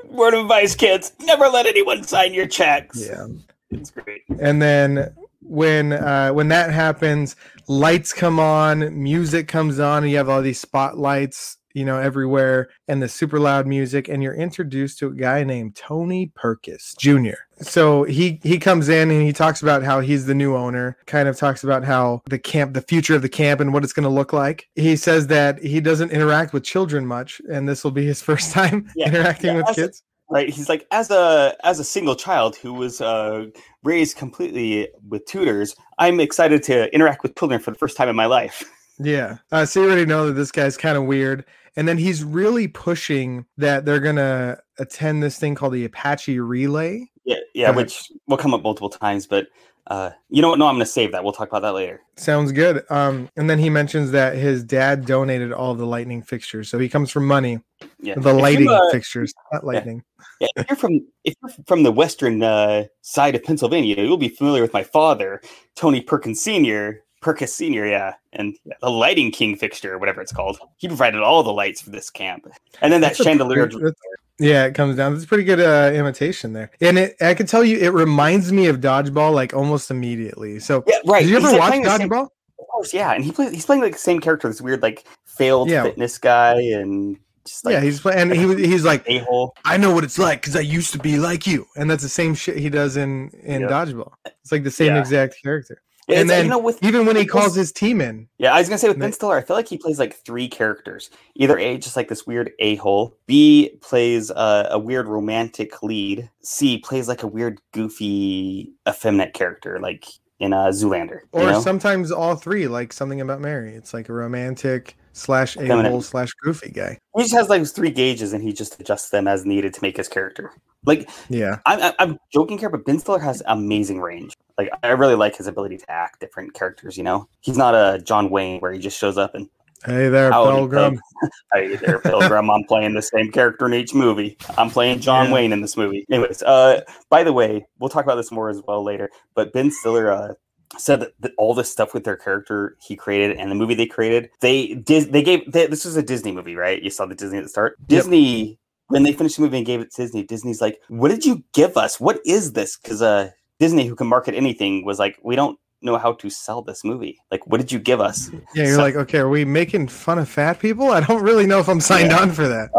Speaker 3: Word of advice, kids: never let anyone sign your checks.
Speaker 4: yeah.
Speaker 3: it's great.
Speaker 4: And then when uh, when that happens, lights come on, music comes on, and you have all these spotlights, you know, everywhere, and the super loud music, and you're introduced to a guy named Tony Perkis Jr. So he he comes in and he talks about how he's the new owner, kind of talks about how the camp, the future of the camp, and what it's going to look like. He says that he doesn't interact with children much, and this will be his first time
Speaker 3: Yeah,
Speaker 4: interacting
Speaker 3: yeah,
Speaker 4: with kids.
Speaker 3: Right? He's like, as a as a single child who was uh, raised completely with tutors, I'm excited to interact with children for the first time in my life.
Speaker 4: Yeah. Uh, so you already know that this guy's kind of weird. And then he's really pushing that they're going to attend this thing called the Apache Relay.
Speaker 3: Yeah, yeah, which will come up multiple times, but uh, you know what? No, I'm going to save that. We'll talk about that later.
Speaker 4: Sounds good. Um, and then he mentions that his dad donated all the lightning fixtures. So he comes from money,
Speaker 3: Yeah,
Speaker 4: the lighting
Speaker 3: uh,
Speaker 4: fixtures, not lightning.
Speaker 3: Yeah, if you're from if you're from the western uh, side of Pennsylvania, you'll be familiar with my father, Tony Perkins Senior. Perkins Senior, yeah, and yeah, the lighting king fixture, or whatever it's called. He provided all the lights for this camp, and then that
Speaker 4: That's
Speaker 3: chandelier.
Speaker 4: pretty- Yeah, it comes down. It's a pretty good uh, imitation there. And it, I can tell you, it reminds me of Dodgeball like almost immediately. So
Speaker 3: yeah, right.
Speaker 4: did you ever watch
Speaker 3: the same-
Speaker 4: Dodgeball?
Speaker 3: Of course, yeah, and he plays. He's playing like the same character, this weird like failed
Speaker 4: Yeah.
Speaker 3: fitness guy, and just like
Speaker 4: yeah, he's playing, and he was- he's like,
Speaker 3: a hole.
Speaker 4: I know what it's like because I used to be like you, and that's the same shit he does in in
Speaker 3: Yeah.
Speaker 4: dodgeball. It's like the same
Speaker 3: Yeah.
Speaker 4: exact character.
Speaker 3: Yeah,
Speaker 4: and
Speaker 3: uh,
Speaker 4: then
Speaker 3: you know, with
Speaker 4: even when he calls his team in,
Speaker 3: Yeah, I was gonna say with Ben Stiller, I feel like he plays like three characters. Either A, just like this weird a hole. B plays uh, a weird romantic lead. C plays like a weird goofy effeminate character, like in uh, Zoolander. you
Speaker 4: or
Speaker 3: know?
Speaker 4: sometimes all three, like something about Mary. It's like a romantic slash a hole slash goofy guy.
Speaker 3: he just has like three gauges, and he just adjusts them as needed to make his character. Like
Speaker 4: Yeah.
Speaker 3: I'm, I'm- joking here, but Ben Stiller has amazing range. Like I really like his ability to act different characters. You know, he's not a John Wayne where he just shows up and
Speaker 4: Hey there,
Speaker 3: Howdy,
Speaker 4: Pilgrim.
Speaker 3: hey there, Pilgrim. I'm playing the same character in each movie. I'm playing John
Speaker 4: Yeah.
Speaker 3: Wayne in this movie. Anyways, uh, by the way, we'll talk about this more as well later. But Ben Stiller uh, said that, that all this stuff with their character he created and the movie they created, they did. They gave they, this was a Disney movie, right? You saw the Disney at the start.
Speaker 4: Yep.
Speaker 3: Disney when they finished the movie and gave it to Disney, Disney's like, "What did you give us? What is this?" Because uh, Disney, who can market anything, was like, "We don't." know how to sell this movie like what did you give us
Speaker 4: Yeah, you're
Speaker 3: So-
Speaker 4: like, okay, are we making fun of fat people? I don't really know if I'm signed
Speaker 3: Yeah.
Speaker 4: on for that.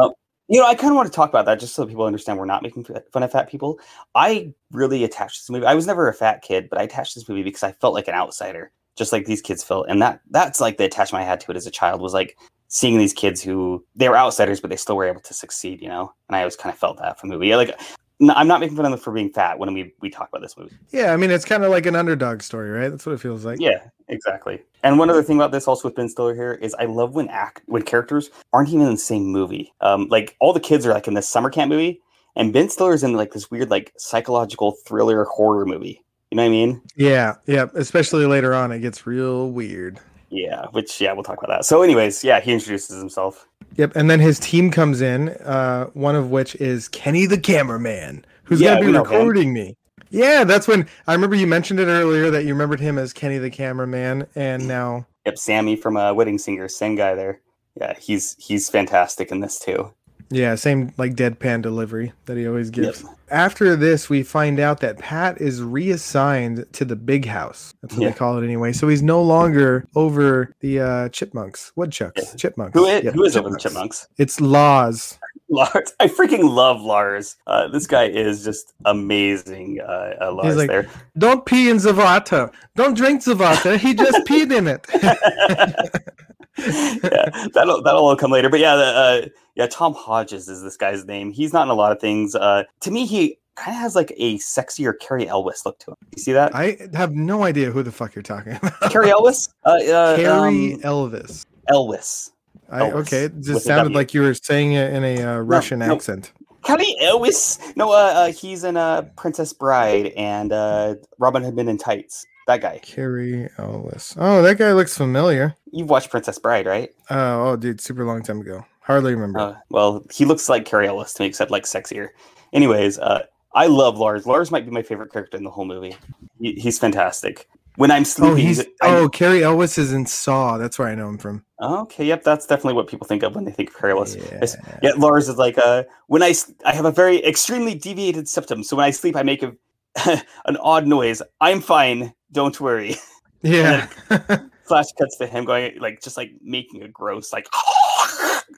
Speaker 3: You know, I kind of want to talk about that just so people understand we're not making fun of fat people. I really attached this movie. I was never a fat kid, but I attached this movie because I felt like an outsider, just like these kids felt. And that that's like the attachment I had to it as a child was like seeing these kids who they were outsiders, but they still were able to succeed. You know, and I always kind of felt that from the movie. Like n- I'm not making fun of them for being fat when we we talk about this movie.
Speaker 4: Yeah, I mean, it's kind of like an underdog story, right? That's what it feels like.
Speaker 3: Yeah, exactly. And one other thing about this, also with Ben Stiller here, is I love when act when characters aren't even in the same movie. Um, like all the kids are like in this summer camp movie, and Ben Stiller's in like this weird like psychological thriller horror movie. You know what I mean?
Speaker 4: Yeah, yeah. Especially later on, it gets real weird.
Speaker 3: Yeah. Which yeah, we'll talk about that. So, anyways, yeah, he introduces himself.
Speaker 4: Yep, and then his team comes in. Uh, one of which is Kenny the cameraman, who's
Speaker 3: Yeah,
Speaker 4: gonna be
Speaker 3: we know him.
Speaker 4: recording me. Yeah, that's when I remember you mentioned it earlier that you remembered him as Kenny the cameraman, and now
Speaker 3: Yep, Sammy from uh, Wedding Singer, same guy there. Yeah, he's he's fantastic in this too.
Speaker 4: Yeah, same like deadpan delivery that he always
Speaker 3: Yep.
Speaker 4: gives. After this, we find out that Pat is reassigned to the big house. That's what
Speaker 3: Yeah.
Speaker 4: they call it anyway. So he's no longer over the uh, chipmunks, woodchucks,
Speaker 3: Yeah.
Speaker 4: chipmunks.
Speaker 3: Who is
Speaker 4: Yep,
Speaker 3: who is over the chipmunks?
Speaker 4: It's Laws.
Speaker 3: Lars. I freaking love Lars. Uh, this guy is just amazing. Uh, uh, Lars
Speaker 4: like-
Speaker 3: there.
Speaker 4: Don't pee in the water. Don't drink the water. He just peed in it.
Speaker 3: yeah, that'll that'll all come later. But yeah, the, uh, yeah, Tom Hodges is this guy's name. He's not in a lot of things. Uh, to me, he kind of has like a sexier Cary Elwes look to him. You see that?
Speaker 4: I have no idea who the fuck you're talking about.
Speaker 3: Cary Elwes? Uh, uh,
Speaker 4: Cary
Speaker 3: um,
Speaker 4: Elvis.
Speaker 3: Elwes.
Speaker 4: I,
Speaker 3: Elvis,
Speaker 4: okay, it just
Speaker 3: a
Speaker 4: sounded like you were saying it in a uh, Russian
Speaker 3: no.
Speaker 4: accent.
Speaker 3: Cary Elwes? No, uh, uh, he's in uh, Princess Bride and uh, Robin Hood Men in Tights. That guy.
Speaker 4: Cary Elwes. Oh, that guy looks familiar.
Speaker 3: You've watched Princess Bride, right?
Speaker 4: Oh, oh, dude, super long time ago. Hardly remember.
Speaker 3: Uh, well, he looks like Cary Elwes to me, except like sexier. Anyways, uh, I love Lars. Lars might be my favorite character in the whole movie. He, he's fantastic. When I'm
Speaker 4: oh,
Speaker 3: sleeping,
Speaker 4: he's
Speaker 3: I'm-
Speaker 4: oh, Cary Elwes is in Saw. That's where I know him from.
Speaker 3: okay. Yep, that's definitely what people think of when they think of Cary Elwes.
Speaker 4: Yeah.
Speaker 3: Yeah, Lars is like uh, when I I have a very extremely deviated septum, so when I sleep, I make a an odd noise. I'm fine. Don't worry.
Speaker 4: Yeah.
Speaker 3: Flash cuts to him going like just like making a gross like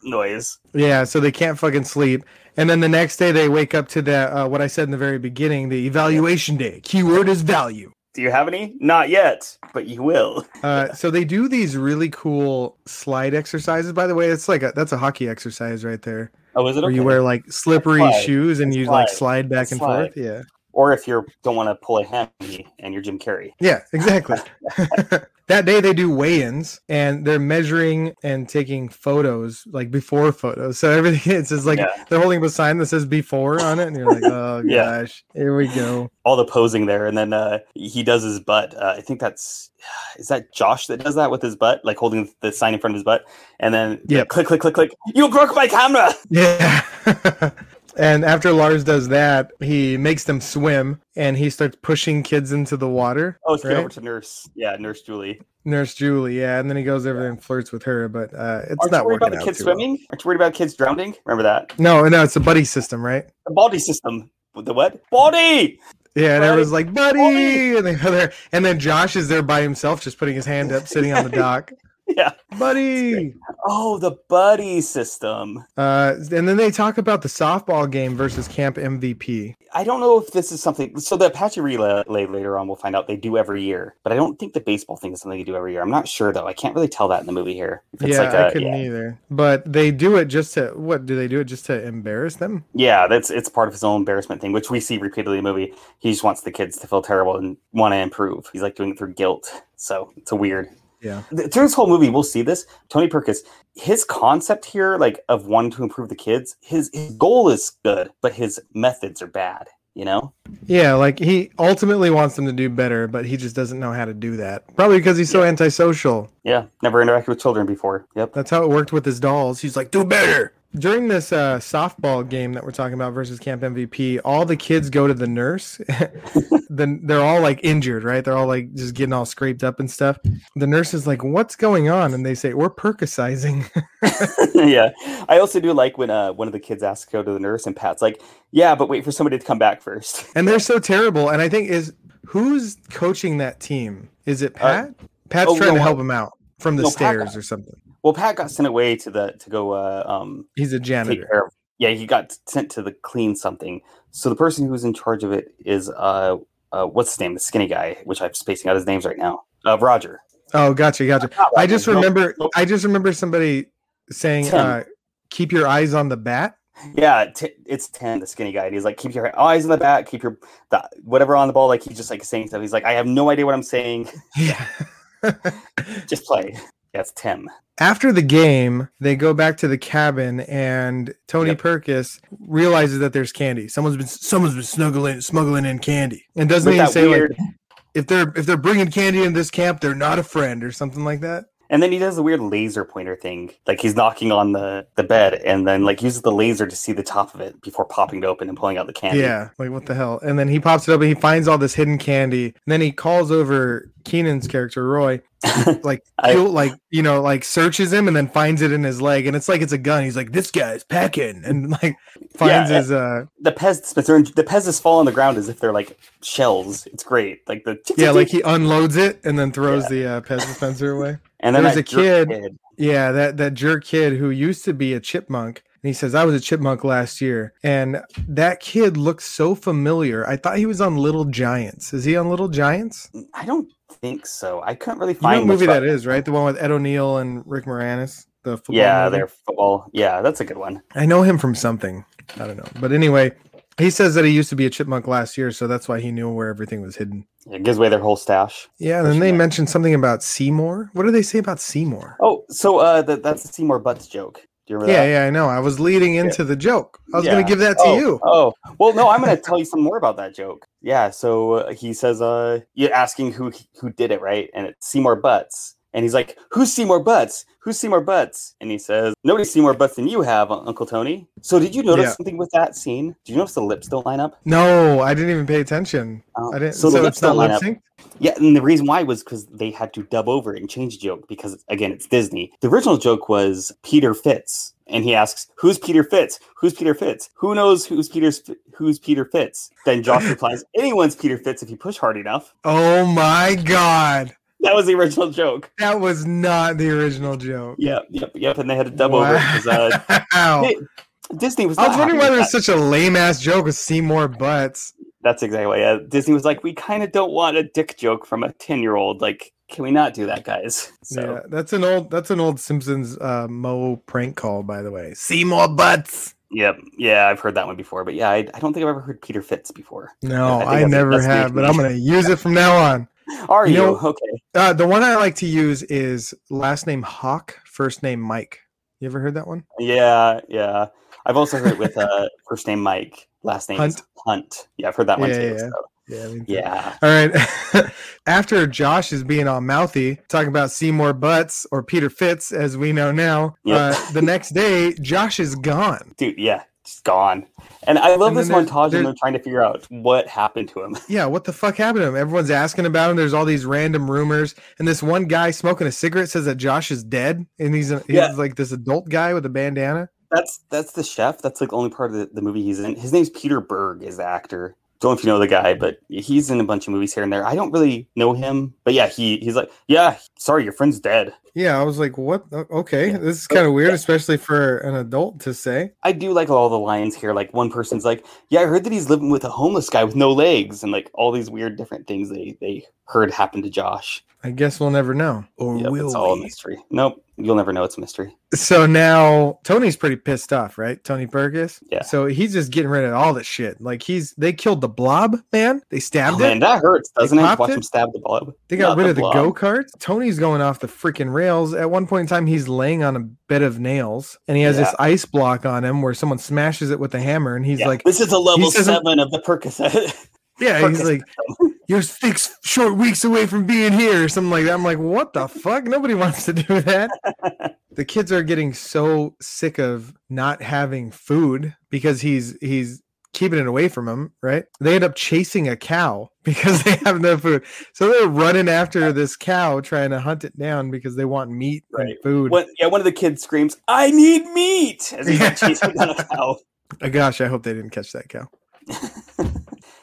Speaker 3: noise.
Speaker 4: yeah. So they can't fucking sleep. And then the next day they wake up to the uh, what I said in the very beginning, the evaluation day. Keyword is value.
Speaker 3: Do you have any? Not yet, but you will.
Speaker 4: Uh, so they do these really cool slide exercises. By the way, it's like a, that's a hockey exercise right there,
Speaker 3: Oh, is it?
Speaker 4: where you wear like slippery shoes and you like
Speaker 3: Slide.
Speaker 4: slide back and
Speaker 3: Slide.
Speaker 4: forth. Yeah,
Speaker 3: or if you don't want to pull a hammy and you're Jim Carrey.
Speaker 4: yeah, exactly. that day they do weigh-ins and they're measuring and taking photos, like before photos. So everything it's just like
Speaker 3: Yeah.
Speaker 4: they're holding up a sign that says "before" on it, and you're like, oh
Speaker 3: Yeah.
Speaker 4: gosh, here we go.
Speaker 3: All the posing there, and then uh, he does his butt. Uh, I think that's is that Josh that does that with his butt, like holding the sign in front of his butt, and then
Speaker 4: Yep.
Speaker 3: click, click, click, click. You broke my camera.
Speaker 4: Yeah. And after Lars does that, he makes them swim and he starts pushing kids into the water.
Speaker 3: Oh, it's
Speaker 4: right?
Speaker 3: over to Nurse. Yeah, Nurse Julie.
Speaker 4: Nurse Julie, yeah, and then he goes over there and flirts with her, but uh, it's
Speaker 3: Aren't
Speaker 4: not
Speaker 3: you worried about the kids
Speaker 4: too well.
Speaker 3: swimming? Aren't you worried about kids drowning? Remember that?
Speaker 4: No, no, it's a buddy system, right?
Speaker 3: The body system. The what? Body.
Speaker 4: Yeah, and
Speaker 3: Buddy,
Speaker 4: everyone's like, buddy,
Speaker 3: buddy.
Speaker 4: and they go there, and then Josh is there by himself, just putting his hand up, sitting on the dock.
Speaker 3: Yeah.
Speaker 4: buddy.
Speaker 3: Oh, the buddy system.
Speaker 4: Uh, and then they talk about the softball game versus Camp MVP.
Speaker 3: I don't know if this is something. So the Apache relay later on, we'll find out they do every year. But I don't think the baseball thing is something they do every year. I'm not sure though. I can't really tell that in the movie here. It's
Speaker 4: yeah,
Speaker 3: like
Speaker 4: I
Speaker 3: a,
Speaker 4: couldn't
Speaker 3: yeah.
Speaker 4: either. But they do it just to what? Do they do it just to embarrass them?
Speaker 3: yeah, that's it's part of his own embarrassment thing, which we see repeatedly in the movie. He just wants the kids to feel terrible and want to improve. He's like doing it through guilt. So it's a weird.
Speaker 4: Yeah.
Speaker 3: through this whole movie, we'll see this. Tony Perkins, his concept here, like of wanting to improve the kids, his his goal is good, but his methods are bad. You know?
Speaker 4: Yeah, like he ultimately wants them to do better, but he just doesn't know how to do that. Probably because he's so antisocial.
Speaker 3: Yeah. Never interacted with children before. Yep.
Speaker 4: That's how it worked with his dolls. He's like, do better. During this uh, softball game that we're talking about versus Camp MVP, all the kids go to the nurse. then they're all like injured, right? They're all like just getting all scraped up and stuff. The nurse is like, "What's going on?" And they say, "We're percusizing."
Speaker 3: yeah. I also do like when uh one of the kids asks to go to the nurse and Pat's like, yeah, but wait for somebody to come back first.
Speaker 4: and they're so terrible. And I think is who's coaching that team? Is it Pat? Pat's
Speaker 3: oh,
Speaker 4: trying
Speaker 3: no,
Speaker 4: to
Speaker 3: uh,
Speaker 4: help him out from the
Speaker 3: no,
Speaker 4: stairs
Speaker 3: got-
Speaker 4: or something.
Speaker 3: Well, Pat got sent away to the to go uh um
Speaker 4: He's a janitor.
Speaker 3: of yeah, he got sent to the clean something. So the person who's in charge of it is uh uh what's his name? The skinny guy, which I'm spacing out his names right now. Uh Roger.
Speaker 4: Oh, gotcha, gotcha. I just remember. I just remember somebody saying,
Speaker 3: Tim.
Speaker 4: uh, "Keep your eyes on the bat."
Speaker 3: Yeah, t- it's Tim, the skinny guy. And he's like, keep your eyes on the bat, keep your the, whatever on the ball. Like he's just like saying stuff. He's like, I have no idea what I'm saying.
Speaker 4: Yeah.
Speaker 3: Just play. Yeah, Tim.
Speaker 4: After the game, they go back to the cabin, and Tony
Speaker 3: Yep.
Speaker 4: Perkis realizes that there's candy. Someone's been someone's been snuggling smuggling in candy, and doesn't he say
Speaker 3: weird,
Speaker 4: like if they're if they're bringing candy in this camp, they're not a friend or something like that?
Speaker 3: and then he does the weird laser pointer thing. Like he's knocking on the the bed, and then like uses the laser to see the top of it before popping it open and pulling out the candy.
Speaker 4: Yeah, like what the hell? And then he pops it up and he finds all this hidden candy. And then he calls over Kenan's character Roy, like
Speaker 3: I-
Speaker 4: like you know, like searches him and then finds it in his leg, and it's like it's a gun. He's like, "This guy's packing," and like finds
Speaker 3: Yeah,
Speaker 4: his uh
Speaker 3: the Pez the Pez's fall on the ground as if they're like shells. It's great. Like the
Speaker 4: yeah, like he unloads it and then throws
Speaker 3: Yeah.
Speaker 4: the uh, Pez dispenser away.
Speaker 3: and then
Speaker 4: there was a
Speaker 3: jerk
Speaker 4: kid- Yeah, that that jerk kid who used to be a chipmunk. And he says, I was a chipmunk last year. And that kid looks so familiar. I thought he was on Little Giants. Is he on Little Giants?
Speaker 3: I don't think so. I couldn't really
Speaker 4: You know
Speaker 3: find
Speaker 4: what movie that right? The one with Ed O'Neill and Rick Moranis. The football
Speaker 3: Yeah,
Speaker 4: movie?
Speaker 3: they're football. Yeah, that's a good one.
Speaker 4: I know him from something. I don't know. But anyway, he says that he used to be a chipmunk last year, so that's why he knew where everything was hidden.
Speaker 3: It gives away their whole stash.
Speaker 4: Yeah, and then they mentioned something about Seymour. What do they say about Seymour?
Speaker 3: Oh, so uh, that that's the Seymour Butts joke. Do you remember
Speaker 4: Yeah,
Speaker 3: that?
Speaker 4: yeah, I know. I was leading into the joke. I was
Speaker 3: Yeah.
Speaker 4: going to give that to
Speaker 3: oh,
Speaker 4: you.
Speaker 3: Oh, well, no, I'm going to tell you some more about that joke. Yeah, so uh, he says, uh, you're asking who who did it, right? And it's Seymour Butts. And he's like, Who's Seymour Butts? Who's Seymour Butts? And he says, Nobody's Seymour Butts than you have, Uncle Tony. So did you notice
Speaker 4: Yeah.
Speaker 3: something with that scene? Do you notice the lips don't line up?
Speaker 4: No, I didn't even pay attention.
Speaker 3: Oh,
Speaker 4: I didn't.
Speaker 3: So,
Speaker 4: So,
Speaker 3: the lips
Speaker 4: it's not
Speaker 3: don't line
Speaker 4: lip
Speaker 3: up.
Speaker 4: synced.
Speaker 3: Yeah, and the reason why was because they had to dub over and change the joke because again, it's Disney. The original joke was Peter Fitz, and he asks, "Who's Peter Fitz? Who's Peter Fitz? Who knows who's Peter's who's Peter Fitz?" Then Josh replies, "Anyone's Peter Fitz if you push hard enough."
Speaker 4: Oh my god,
Speaker 3: That was the original joke.
Speaker 4: that was not the original joke.
Speaker 3: Yep, yep, yep. And they had to dub over because uh,
Speaker 4: Wow.
Speaker 3: Disney was.
Speaker 4: I was wondering why
Speaker 3: with
Speaker 4: there was
Speaker 3: that.
Speaker 4: such a lame ass joke with Seymour Butts.
Speaker 3: That's exactly. Yeah, Disney was like, "We kind of don't want a dick joke from a ten year old. Like, can we not do that, guys?" So.
Speaker 4: Yeah, that's an old that's an old Simpsons uh, Moe prank call, by the way. Seymour Butts.
Speaker 3: Yep. Yeah, I've heard that one before, but yeah, I, I don't think I've ever heard Peter Fitz before.
Speaker 4: No,
Speaker 3: I
Speaker 4: I, never have, but I'm gonna use it from now on.
Speaker 3: Are
Speaker 4: You
Speaker 3: you,
Speaker 4: know-
Speaker 3: okay?
Speaker 4: Uh, the one I like to use is last name Hawk, first name Mike. You ever heard that one?
Speaker 3: Yeah, yeah. I've also heard it with uh, first name Mike, last name is
Speaker 4: Hunt.
Speaker 3: Hunt. Yeah, I've heard that one
Speaker 4: Yeah,
Speaker 3: too.
Speaker 4: yeah,
Speaker 3: so,
Speaker 4: Yeah. I mean,
Speaker 3: yeah.
Speaker 4: All right. After Josh is being all mouthy, talking about Seymour Butts or Peter Fitz, as we know now,
Speaker 3: Yep.
Speaker 4: uh, the next day, Josh is gone.
Speaker 3: dude, yeah, just gone. And I love
Speaker 4: And
Speaker 3: this
Speaker 4: there's-
Speaker 3: montage
Speaker 4: there-
Speaker 3: they're trying to figure out what happened to him.
Speaker 4: Yeah, what the fuck happened to him? Everyone's asking about him. There's all these random rumors, and this one guy smoking a cigarette says that Josh is dead, and he's, a, he's
Speaker 3: Yeah.
Speaker 4: like this adult guy with a bandana.
Speaker 3: That's that's the chef. That's like the only part of the, the movie he's in. His name's Peter Berg, is the actor. Don't know if you know the guy, but he's in a bunch of movies here and there. I don't really know him, but yeah, he he's like, yeah, sorry, your friend's dead.
Speaker 4: Yeah, I was like, what? Okay,
Speaker 3: Yeah.
Speaker 4: this is kind of weird,
Speaker 3: Yeah.
Speaker 4: especially for an adult to say.
Speaker 3: I do like all the lines here. Like one person's like, "Yeah, I heard that he's living with a homeless guy with no legs," and like all these weird different things they they heard happen to Josh.
Speaker 4: I guess we'll never know. Or
Speaker 3: Yep,
Speaker 4: will
Speaker 3: it's all a mystery. Nope, You'll never know. It's a mystery.
Speaker 4: So now Tony's pretty pissed off, right? Tony Perkis.
Speaker 3: Yeah.
Speaker 4: So he's just getting rid of all the shit. Like he's they killed the blob, man. They
Speaker 3: Oh,
Speaker 4: stabbed
Speaker 3: man,
Speaker 4: it.
Speaker 3: that hurts, doesn't it? Watch
Speaker 4: it?
Speaker 3: him stab the blob.
Speaker 4: They got
Speaker 3: Not
Speaker 4: rid of the go karts. Tony's going off the freaking rails. At one point in time, he's laying on a bed of nails, and he has this ice block on him where someone smashes it with a hammer, and he's
Speaker 3: Yeah,
Speaker 4: like,
Speaker 3: "This is a level seven of the Percocet."
Speaker 4: "Yeah," he's like, "You're six short weeks away from being here," or something like that. I'm like, "What the fuck? Nobody wants to do that." the kids are getting so sick of not having food because he's he's keeping it away from them right they end up chasing a cow because they have no food so they're running after this cow trying to hunt it down because they want meat and food
Speaker 3: One, yeah, one of the kids screams, "I need meat!" as he's like, chasing down a cow.
Speaker 4: oh, gosh i hope they didn't catch that cow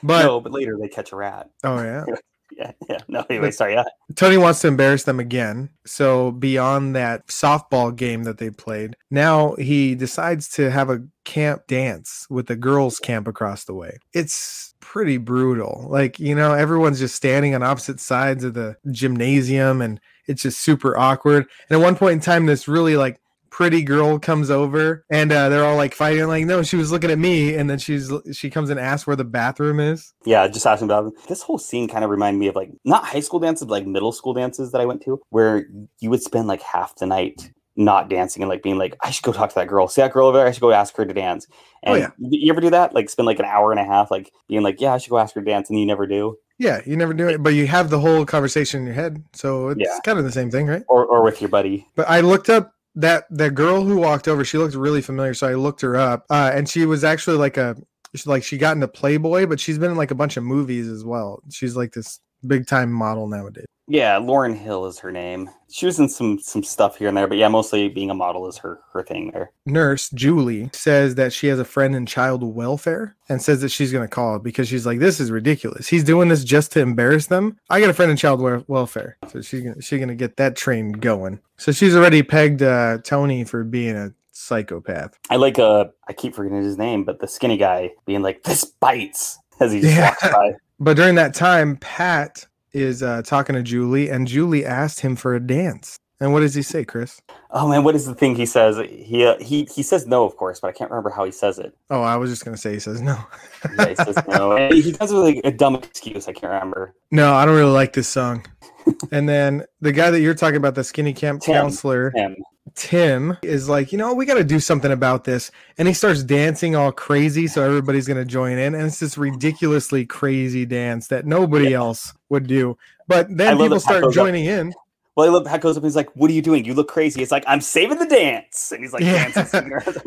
Speaker 4: but
Speaker 3: no, but later they catch a rat.
Speaker 4: oh yeah
Speaker 3: Yeah, yeah. No, anyway, sorry. Yeah,
Speaker 4: Tony wants to embarrass them again. So beyond that softball game that they played, now he decides to have a camp dance with the girls' camp across the way. It's pretty brutal. Like, you know, everyone's just standing on opposite sides of the gymnasium and it's just super awkward. And at one point in time, this really like pretty girl comes over and uh, they're all like fighting like no she was looking at me and then she's she comes and asks where the bathroom is
Speaker 3: yeah. Just asking about this whole scene. Kind of reminded me of like not high school dances, but like middle school dances that I went to, where you would spend like half the night not dancing and like being like, I should go talk to that girl. See that girl over there? I should go ask her to dance.
Speaker 4: Oh,
Speaker 3: And
Speaker 4: yeah.
Speaker 3: you you ever do that? Like spend like an hour and a half, like being like, yeah, I should go ask her to dance, and you never do.
Speaker 4: Yeah, you never do it, but you have the whole conversation in your head. So it's
Speaker 3: Yeah.
Speaker 4: kind of the same thing, right?
Speaker 3: Or or with your buddy.
Speaker 4: But I looked up that that girl who walked over. She looked really familiar, so I looked her up, uh, and she was actually like a like she got into Playboy, but she's been in like a bunch of movies as well. She's like this big time model nowadays.
Speaker 3: Yeah, Lauren Hill is her name. She was in some some stuff here and there, but yeah, mostly being a model is her her thing there.
Speaker 4: Nurse Julie says that she has a friend in child welfare and says that she's going to call because she's like, this is ridiculous. He's doing this just to embarrass them. I got a friend in child wel- welfare, so she's gonna, she's going to get that train going. So she's already pegged uh, Tony for being a psychopath.
Speaker 3: I like uh I keep forgetting his name, but the skinny guy being like, This bites as he just
Speaker 4: Yeah.
Speaker 3: walks by.
Speaker 4: But during that time, Pat is uh, talking to Julie, and Julie asked him for a dance. And what does he say, Chris?
Speaker 3: Oh man, what is the thing he says? He uh, he he says no, of course, but I can't remember how he says it.
Speaker 4: Oh, I was just gonna say he says no.
Speaker 3: Yeah, he says no. And he does it with like a dumb excuse. I can't remember.
Speaker 4: no, I don't really like this song. and then the guy that you're talking about, the skinny camp
Speaker 3: Tim.
Speaker 4: counselor,
Speaker 3: Him.
Speaker 4: Tim, is like, you know, we got to do something about this. And he starts dancing all crazy, so everybody's gonna join in. And it's this ridiculously crazy dance that nobody else would do. But then people start
Speaker 3: goes up-
Speaker 4: joining in.
Speaker 3: Well, I love Pat goes up and he's like, "What are you doing? You look crazy." It's like I'm saving the dance, and he's like
Speaker 4: Yeah.
Speaker 3: dancing.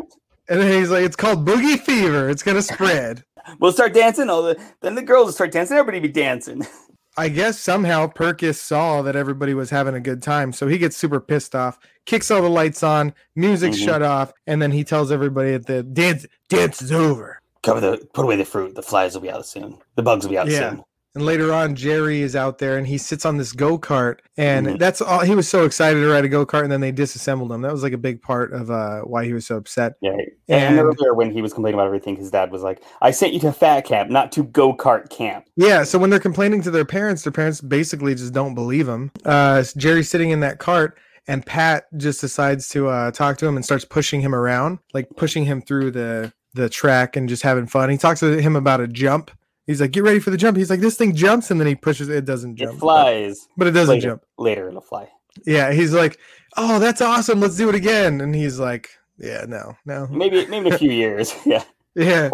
Speaker 4: And then he's like, it's called boogie fever. It's gonna spread.
Speaker 3: we'll start dancing. All the then the girls will start dancing. Everybody be dancing.
Speaker 4: I guess somehow Perkis saw that everybody was having a good time, so he gets super pissed off, kicks all the lights on, music
Speaker 3: Mhm.
Speaker 4: shut off, and then he tells everybody that the dance dance is over.
Speaker 3: Cover the put away the fruit. The flies will be out soon. The bugs will be out
Speaker 4: Yeah.
Speaker 3: soon.
Speaker 4: And later on, Jerry is out there and he sits on this go kart, and
Speaker 3: Mhm.
Speaker 4: that's all. He was so excited to ride a go kart, and then they disassembled him. That was like a big part of uh, why he was so upset.
Speaker 3: Yeah. And,
Speaker 4: And-
Speaker 3: earlier when he was complaining about everything, his dad was like, "I sent you to fat camp, not to go kart camp."
Speaker 4: Yeah, so when they're complaining to their parents, their parents basically just don't believe them. Uh, Jerry's sitting in that cart, and Pat just decides to uh, talk to him and starts pushing him around, like pushing him through the the track and just having fun. He talks to him about a jump. He's like, "Get ready for the jump." He's like, "This thing jumps," and then he pushes. It doesn't jump.
Speaker 3: It flies.
Speaker 4: but it doesn't
Speaker 3: later,
Speaker 4: jump.
Speaker 3: Later it'll fly.
Speaker 4: Yeah, he's like, "Oh, that's awesome. Let's do it again." And he's like, "Yeah, no, no,
Speaker 3: Maybe maybe in a few years. Yeah.
Speaker 4: yeah."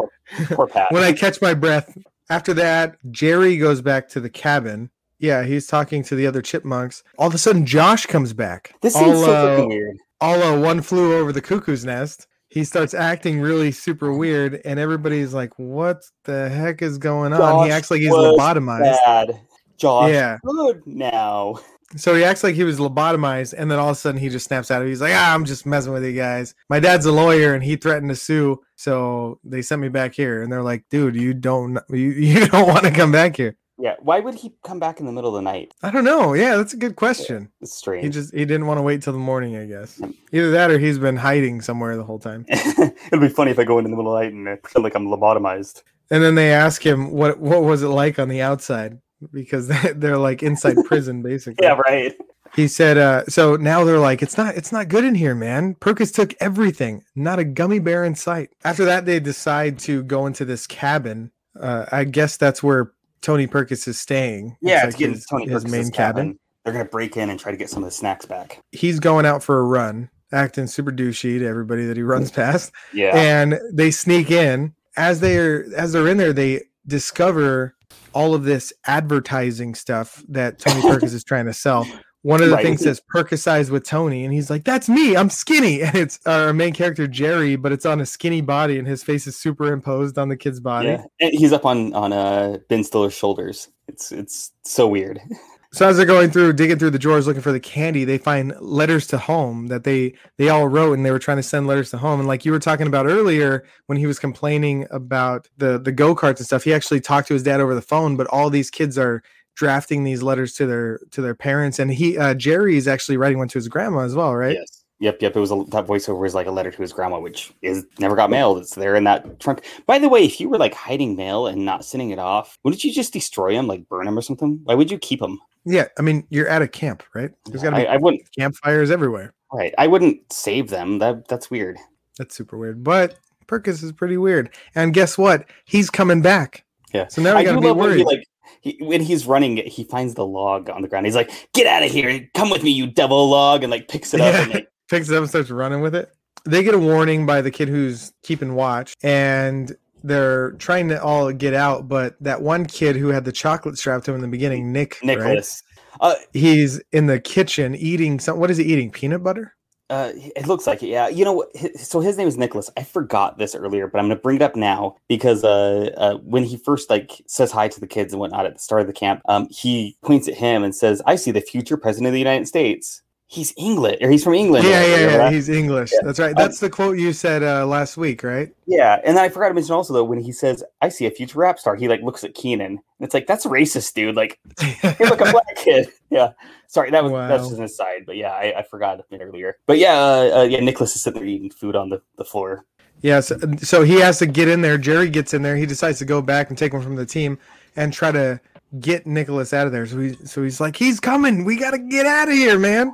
Speaker 3: Poor Pat.
Speaker 4: when I catch my breath. After that, Jerry goes back to the cabin. Yeah, he's talking to the other chipmunks. All of a sudden, Josh comes back.
Speaker 3: this seems
Speaker 4: all,
Speaker 3: so
Speaker 4: uh,
Speaker 3: fucking weird.
Speaker 4: all uh, one flew over the cuckoo's nest. He starts acting really super weird, and everybody's like, "What the heck is going on?" he acts like he's lobotomized.
Speaker 3: Bad. Josh.
Speaker 4: Yeah.
Speaker 3: Good now.
Speaker 4: So he acts like he was lobotomized, and then all of a sudden he just snaps out of it. He's like, ah, I'm just messing with you guys. My dad's a lawyer, and he threatened to sue, so they sent me back here. And they're like, dude, you don't, you, you don't want to come back here.
Speaker 3: Yeah. Why would he come back in the middle of the night?
Speaker 4: I don't know. Yeah, that's a good question.
Speaker 3: It's strange.
Speaker 4: He just he didn't want to wait till the morning, I guess. Either that or he's been hiding somewhere the whole time.
Speaker 3: It'll be funny if I go in in the middle of the night and I pretend like I'm lobotomized.
Speaker 4: And then they ask him what what was it like on the outside because they- they're like inside prison basically.
Speaker 3: Yeah, right.
Speaker 4: He said, uh, so now they're like, it's not, it's not good in here, man. Perkis took everything, not a gummy bear in sight. After that, they decide to go into this cabin. Uh, I guess that's where Tony Perkis is staying.
Speaker 3: Yeah,
Speaker 4: It's
Speaker 3: it's getting
Speaker 4: his,
Speaker 3: Tony
Speaker 4: his
Speaker 3: Perkis'
Speaker 4: main cabin.
Speaker 3: They're gonna break in and try to get some of the snacks back.
Speaker 4: He's going out for a run, acting super douchey to everybody that he runs past.
Speaker 3: Yeah,
Speaker 4: and they sneak in as they're as they're in there they discover all of this advertising stuff that tony perkis is trying to sell one of the
Speaker 3: Right.
Speaker 4: things says perkisize with tony and he's like that's me i'm skinny and it's our main character jerry but it's on a skinny body and his face is superimposed on the kid's body
Speaker 3: yeah. And he's up on on uh, Ben Stiller's shoulders. It's it's so weird.
Speaker 4: so as they're going through digging through the drawers looking for the candy they find letters to home that they they all wrote and they were trying to send letters to home and like you were talking about earlier when he was complaining about the the go-karts and stuff he actually talked to his dad over the phone but all these kids are drafting these letters to their to their parents and he uh jerry is actually writing one to his grandma as well right
Speaker 3: Yes. Yep, yep. It was a, that voiceover was like a letter to his grandma, which is never got mailed. It's there in that trunk. By the way, if you were like hiding mail and not sending it off, wouldn't you just destroy them, like burn them or something? Why would you keep them?
Speaker 4: yeah i mean you're at a camp right there's got to be
Speaker 3: I wouldn't.
Speaker 4: campfires everywhere
Speaker 3: Right, I wouldn't save them. That that's weird.
Speaker 4: that's super weird but perkis is pretty weird and guess what he's coming back
Speaker 3: Yeah.
Speaker 4: so now we
Speaker 3: I
Speaker 4: gotta be worried
Speaker 3: like he, when he's running, he finds the log on the ground. He's like, "Get out of here! Come with me, you devil log!" And like picks it up. And, like,
Speaker 4: picks it up and starts running with it. They get a warning by the kid who's keeping watch, and they're trying to all get out. But that one kid who had the chocolate strapped to him in the beginning, Nick, right?
Speaker 3: Nicholas. Uh,
Speaker 4: he's in the kitchen eating some. What is he eating? Peanut butter?
Speaker 3: Uh, it looks like it. Yeah, you know, so his name is Nicholas. I forgot this earlier, but I'm gonna bring it up now because uh, uh, when he first like says hi to the kids and whatnot at the start of the camp, um, he points at him and says, "I see the future president of the United States." He's English, or he's from England.
Speaker 4: yeah, yeah, yeah. He's English.
Speaker 3: Yeah.
Speaker 4: That's right. That's the quote you said uh, last week, right?
Speaker 3: Yeah, and then I forgot to mention also though when he says, "I see a future rap star," he like looks at Kenan, and it's like that's racist, dude. Like you're like a black kid. Yeah, sorry, that was that's just an aside, but yeah, I, I forgot earlier. But yeah, uh, uh, yeah, Nicholas is sitting there eating food on the, the floor.
Speaker 4: Yeah, so, so he has to get in there. Jerry gets in there. He decides to go back and take him from the team and try to get Nicholas out of there. So he, so he's like, he's coming. We got to get out of here, man.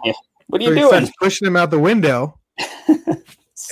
Speaker 3: What are
Speaker 4: So
Speaker 3: you
Speaker 4: he
Speaker 3: doing?
Speaker 4: starts pushing him out the window.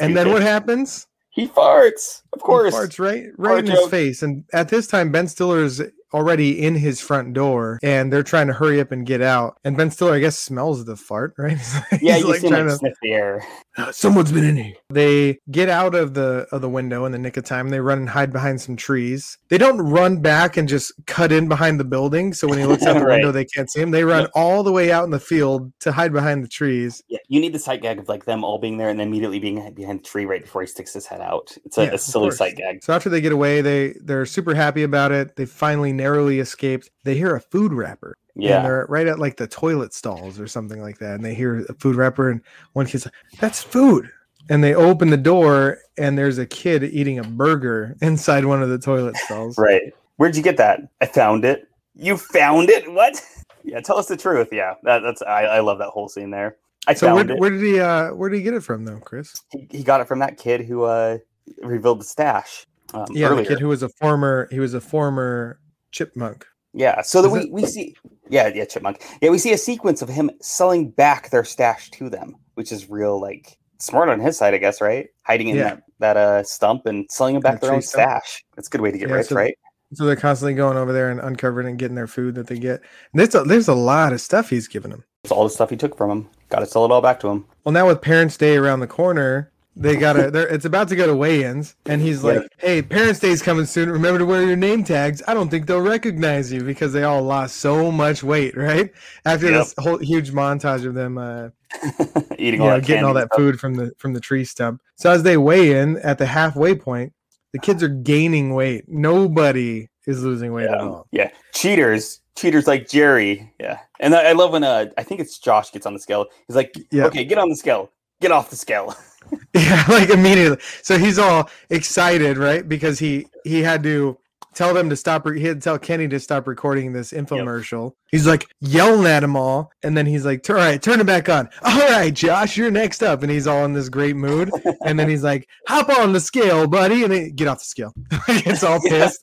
Speaker 4: And then what happens?
Speaker 3: He farts, of
Speaker 4: He
Speaker 3: course.
Speaker 4: farts right, right in
Speaker 3: Fart
Speaker 4: his face. And at this time, Ben Stiller is already in his front door, and they're trying to hurry up and get out. And Ben Stiller, I guess, smells the fart, right? He's
Speaker 3: Yeah,
Speaker 4: like
Speaker 3: you see him
Speaker 4: trying to-
Speaker 3: sniff the air.
Speaker 4: Uh, someone's been in here. They get out of the of the window in the nick of time. They run and hide behind some trees. They don't run back and just cut in behind the building. So when he looks out the
Speaker 3: Right.
Speaker 4: window, they can't see him. They run
Speaker 3: Yep.
Speaker 4: all the way out in the field to hide behind the trees.
Speaker 3: Yeah, you need the sight gag of like them all being there and then immediately being behind the tree right before he sticks his head out. It's a,
Speaker 4: Yeah,
Speaker 3: a silly sight gag.
Speaker 4: So after they get away, they they're super happy about it. They finally narrowly escaped. They hear a food wrapper. And
Speaker 3: Yeah,
Speaker 4: they're right at like the toilet stalls or something like that. And they hear a food wrapper, and one kid's like, That's food. And they open the door, and there's a kid eating a burger inside one of the toilet stalls.
Speaker 3: right. Where'd you get that? I found it. You found it? What? Yeah, tell us the truth. Yeah, that, that's I, I love that whole scene there. I
Speaker 4: So where,
Speaker 3: found it.
Speaker 4: where did he uh where did he get it from though, Chris?
Speaker 3: He, he got it from that kid who uh revealed the stash. Um,
Speaker 4: Yeah,
Speaker 3: earlier.
Speaker 4: the kid who was a former he was a former chipmunk.
Speaker 3: Yeah, so that
Speaker 4: Is
Speaker 3: we,
Speaker 4: it-
Speaker 3: we see, yeah, yeah, chipmunk. Yeah, we see a sequence of him selling back their stash to them, which is real, like smart on his side, I guess, right? Hiding in
Speaker 4: Yeah.
Speaker 3: that that uh stump and selling them back
Speaker 4: The
Speaker 3: their own
Speaker 4: stump.
Speaker 3: stash. That's a good way to get
Speaker 4: Yeah,
Speaker 3: rich,
Speaker 4: so-
Speaker 3: right?
Speaker 4: So they're constantly going over there and uncovering and getting their food that they get. And there's a, there's a lot of stuff he's giving them.
Speaker 3: It's all the stuff he took from him. Got to sell it all back to him.
Speaker 4: Well, now with Parents' Day around the corner, they gotta. They're, it's about to go to weigh-ins, and he's
Speaker 3: Yeah.
Speaker 4: like, "Hey, Parents' Day's coming soon. Remember to wear your name tags. I don't think they'll recognize you because they all lost so much weight, right? After
Speaker 3: Yep.
Speaker 4: this whole huge montage of them, uh,
Speaker 3: Eating all
Speaker 4: know, getting all that
Speaker 3: stuff.
Speaker 4: food from the from the tree stump. So as they weigh in at the halfway point, the kids are gaining weight. Nobody is losing weight at
Speaker 3: Yeah.
Speaker 4: all.
Speaker 3: yeah, cheaters, cheaters like Jerry. Yeah, and I I love when uh I think it's Josh gets on the scale. He's like,
Speaker 4: Yeah.
Speaker 3: okay, get on the scale, get off the scale.
Speaker 4: Yeah, like immediately. So he's all excited, right? Because he he had to tell them to stop. Re- he had to tell Kenny to stop recording this infomercial. He's like yelling at them all, and then he's like, "All right, turn it back on. All right, Josh, you're next up." And he's all in this great mood. And then he's like, "Hop on the scale, buddy," and then get off the scale. it's all pissed.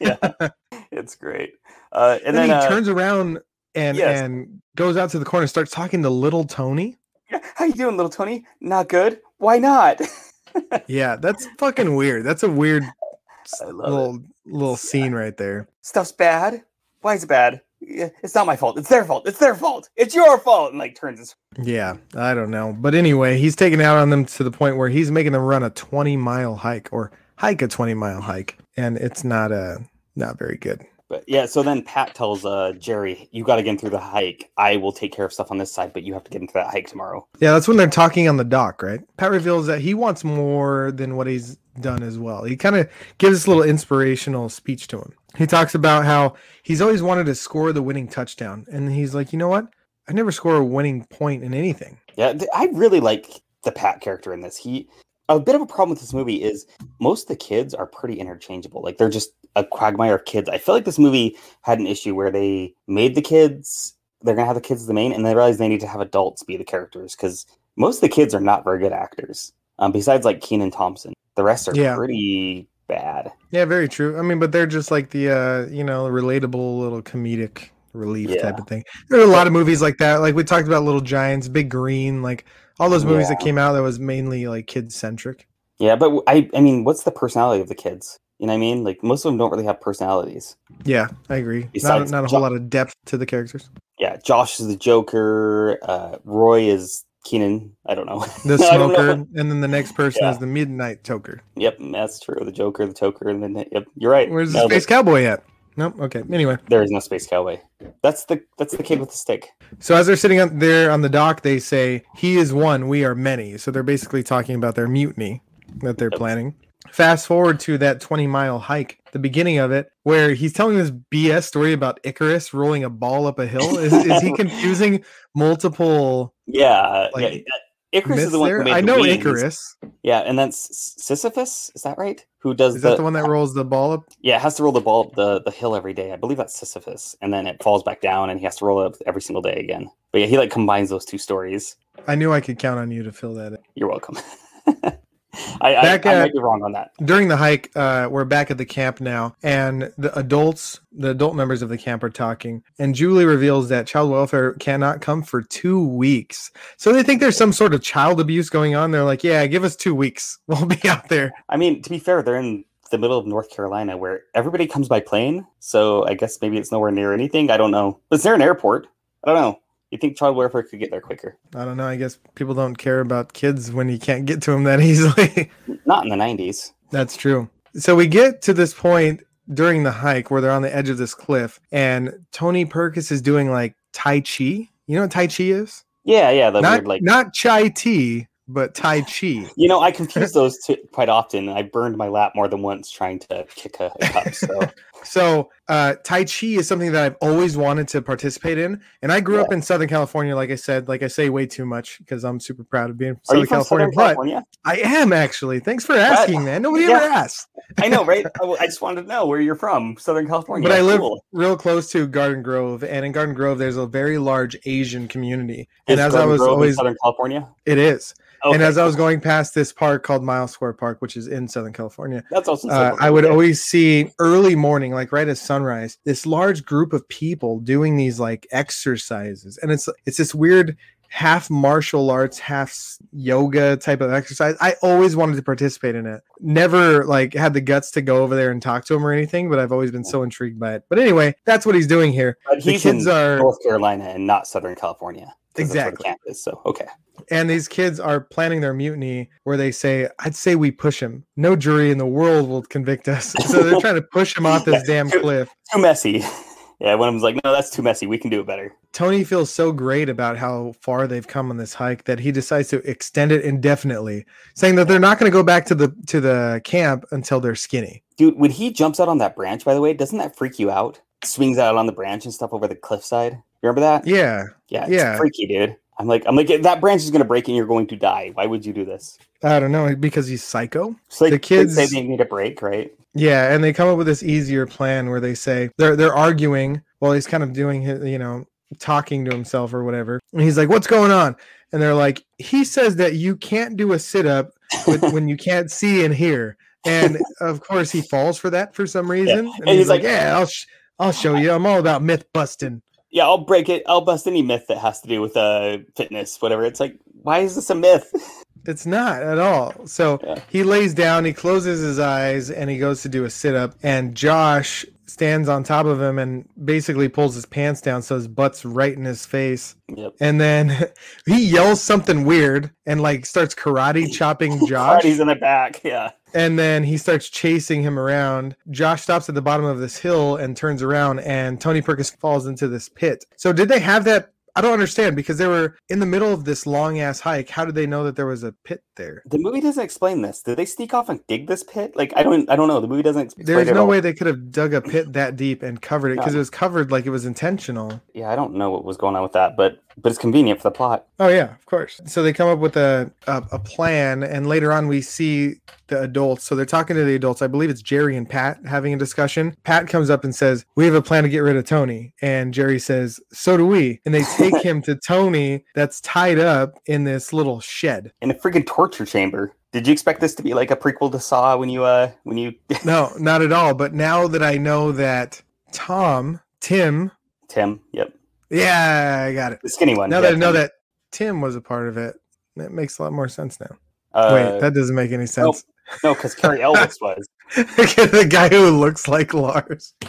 Speaker 3: yeah, it's great. Uh, and
Speaker 4: then,
Speaker 3: then,
Speaker 4: he
Speaker 3: uh,
Speaker 4: turns around and
Speaker 3: Yes.
Speaker 4: and goes out to the corner and starts talking to little Tony.
Speaker 3: How you doing, little Tony? Not good. Why not?
Speaker 4: Yeah, that's fucking weird. That's a weird
Speaker 3: love it.
Speaker 4: little little scene right there.
Speaker 3: Stuff's bad. Why is it bad? It's not my fault. It's their fault. It's their fault. It's your fault. And like turns his
Speaker 4: Yeah, I don't know. But anyway, he's taking out on them to the point where he's making them run a 20 mile hike or hike a 20 mile hike. And it's not a not very good.
Speaker 3: But yeah, so then Pat tells uh Jerry, "You got to get him through the hike. I will take care of stuff on this side, but you have to get into that hike tomorrow."
Speaker 4: Yeah, that's when they're talking on the dock, right? Pat reveals that he wants more than what he's done as well. He kind of gives this little inspirational speech to him. He talks about how he's always wanted to score the winning touchdown. And he's like, you know what? I never score a winning point in anything.
Speaker 3: Yeah, th- I really like the Pat character in this. He a bit of a problem with this movie is most of the kids are pretty interchangeable. Like they're just a quagmire of kids. I feel like this movie had an issue where they made the kids they're gonna have the kids as the main, and they realized they need to have adults be the characters because most of the kids are not very good actors. Um, besides like Kenan Thompson, the rest are
Speaker 4: Yeah.
Speaker 3: pretty bad.
Speaker 4: Yeah, very true. I mean, but they're just like the uh, you know, relatable little comedic relief
Speaker 3: Yeah.
Speaker 4: type of thing. There are a lot of movies like that. Like we talked about Little Giants, Big Green, like all those movies that came out that was mainly like kid centric.
Speaker 3: Yeah, but I I mean, what's the personality of the kids? You know what I mean? Like most of them don't really have personalities.
Speaker 4: Yeah, I agree. Not,
Speaker 3: Besides
Speaker 4: not a
Speaker 3: Jo-
Speaker 4: whole lot of depth to the characters.
Speaker 3: Yeah, Josh is the Joker. Uh, Roy is Kenan. I don't know.
Speaker 4: The
Speaker 3: don't know.
Speaker 4: smoker, and then the next person
Speaker 3: Yeah.
Speaker 4: is the midnight toker.
Speaker 3: Yep, that's true. The Joker, the Toker, and then yep, you're right.
Speaker 4: Where's the
Speaker 3: Nailed
Speaker 4: space
Speaker 3: it.
Speaker 4: cowboy at? Nope. Okay. Anyway,
Speaker 3: There is no space cowboy. That's the that's the kid with the stick.
Speaker 4: so as they're sitting up there on the dock, they say, "He is one, we are many." So they're basically talking about their mutiny that they're
Speaker 3: Yep.
Speaker 4: planning. Fast forward to that 20 mile hike, the beginning of it, where he's telling this BS story about Icarus rolling a ball up a hill. Is, is he confusing multiple
Speaker 3: Yeah,
Speaker 4: Like,
Speaker 3: yeah. Icarus is the one
Speaker 4: there?
Speaker 3: who made
Speaker 4: I know
Speaker 3: wings.
Speaker 4: Icarus.
Speaker 3: Yeah, and then S- Sisyphus. Is that right? Who does
Speaker 4: Is that the one that rolls the ball up?
Speaker 3: Yeah, has to roll the ball up the, the hill every day. I believe that's Sisyphus, and then it falls back down, and he has to roll it up every single day again. But yeah, he like combines those two stories.
Speaker 4: I knew I could count on you to fill that in.
Speaker 3: You're welcome. I, I,
Speaker 4: Back
Speaker 3: I
Speaker 4: at-
Speaker 3: might be wrong on that.
Speaker 4: during the hike uh, we're back at the camp now and the adults the adult members of the camp are talking and julie reveals that child welfare cannot come for two weeks so they think there's some sort of child abuse going on they're like yeah give us two weeks we'll be out there
Speaker 3: I mean, to be fair, they're in the middle of North Carolina where everybody comes by plane. So I guess maybe it's nowhere near anything. I don't know. Is there an airport? I don't know. You think child welfare could get there quicker?
Speaker 4: i don't know i guess people don't care about kids when you can't get to them that easily
Speaker 3: Not in the 90s.
Speaker 4: That's true. So we get to this point during the hike where they're on the edge of this cliff, and Tony Perkis is doing like Tai Chi. You know what Tai Chi is?
Speaker 3: Yeah, yeah. The
Speaker 4: not
Speaker 3: weird, like,
Speaker 4: not chai tea, but Tai Chi.
Speaker 3: you know, I confuse those two quite often. I burned my lap more than once trying to kick a, a cup. So
Speaker 4: So uh, Tai Chi is something that I've always wanted to participate in, and I grew up in Southern California. Like I said, like I say way too much because I'm super proud of being from Southern California.
Speaker 3: Southern
Speaker 4: but
Speaker 3: California?
Speaker 4: I am actually. Thanks for asking, man. Nobody
Speaker 3: yeah.
Speaker 4: ever asked.
Speaker 3: I know, right? I, I just wanted to know where you're from, Southern California.
Speaker 4: but I live
Speaker 3: Cool.
Speaker 4: real close to Garden Grove, and in Garden Grove, there's a very large Asian community.
Speaker 3: Is
Speaker 4: And as I
Speaker 3: Garden
Speaker 4: was
Speaker 3: Grove in
Speaker 4: always,
Speaker 3: Southern California.
Speaker 4: it is. And as I was going past this park called Mile Square Park, which is in Southern California,
Speaker 3: that's also
Speaker 4: uh, I would always see early morning, like right at sunrise, this large group of people doing these like exercises, and it's it's this weird half martial arts, half yoga type of exercise. I always wanted to participate in it. Never like had the guts to go over there and talk to him or anything, but I've always been so intrigued by it. But anyway, that's what he's doing here.
Speaker 3: But
Speaker 4: The kids are
Speaker 3: North Carolina and not Southern California. 'Cause that's where the
Speaker 4: Exactly.
Speaker 3: So okay.
Speaker 4: and these kids are planning their mutiny where they say, I'd say we push him. No jury in the world will convict us. So they're trying to push him off this damn cliff.
Speaker 3: Too messy. Yeah, one of them's like, no, that's too messy. We can do it better.
Speaker 4: Tony feels so great about how far they've come on this hike that he decides to extend it indefinitely, saying that they're not going to go back to the to the camp until they're skinny.
Speaker 3: Dude, when he jumps out on that branch, by the way, doesn't that freak you out? Swings out on the branch and stuff over the cliffside. Remember that?
Speaker 4: Yeah,
Speaker 3: Yeah, it's
Speaker 4: yeah.
Speaker 3: freaky, dude. I'm like, I'm like, that branch is gonna break and you're going to die. Why would you do this?
Speaker 4: I don't know because he's psycho.
Speaker 3: It's like
Speaker 4: The kids-
Speaker 3: say they need a break, right?
Speaker 4: Yeah, and they come up with this easier plan where they say they're they're arguing while he's kind of doing his, you know, talking to himself or whatever. And he's like, "What's going on?" And they're like, "He says that you can't do a sit up when you can't see and hear." And of course, he falls for that for some reason. And,
Speaker 3: And
Speaker 4: he's,
Speaker 3: he's
Speaker 4: like,
Speaker 3: like-
Speaker 4: "Yeah, I'll sh- I'll show you. I'm all about myth busting."
Speaker 3: Yeah, I'll break it. I'll bust any myth that has to do with uh fitness, whatever. It's like, why is this a myth?
Speaker 4: It's not at all. So
Speaker 3: Yeah.
Speaker 4: he lays down, he closes his eyes, and he goes to do a sit up. And Josh stands on top of him and basically pulls his pants down so his butt's right in his face.
Speaker 3: Yep.
Speaker 4: And then he yells something weird and like starts karate chopping Josh.
Speaker 3: He's in the back. Yeah.
Speaker 4: And then he starts chasing him around. Josh stops at the bottom of this hill and turns around, and Tony Perkis falls into this pit. So, did they have that? I don't understand because they were in the middle of this long ass hike. How did they know that there was a pit there?
Speaker 3: The movie doesn't explain this. Did they sneak off and dig this pit? Like I don't I don't know. The movie doesn't explain
Speaker 4: There's no way they could have dug a pit that deep and covered it because
Speaker 3: No.
Speaker 4: it was covered like it was intentional.
Speaker 3: Yeah, I don't know what was going on with that, but but it's convenient for the plot.
Speaker 4: Oh yeah, of course. So they come up with a, a a plan, and later on we see the adults. So they're talking to the adults. I believe it's Jerry and Pat having a discussion. Pat comes up and says, "We have a plan to get rid of Tony," and Jerry says, "So do we." And they take him to Tony, that's tied up in this little shed.
Speaker 3: In a freaking torture chamber. Did you expect this to be like a prequel to Saw when you uh when you
Speaker 4: No, not at all. But now that I know that Tom, Tim,
Speaker 3: Tim? Yep.
Speaker 4: Yeah, I got it.
Speaker 3: The skinny one.
Speaker 4: Now that I know that Tim was a part of it, that makes a lot more sense now.
Speaker 3: uh,
Speaker 4: Wait, that doesn't make any sense.
Speaker 3: no, because Cary Elwes was.
Speaker 4: the guy who looks like Lars.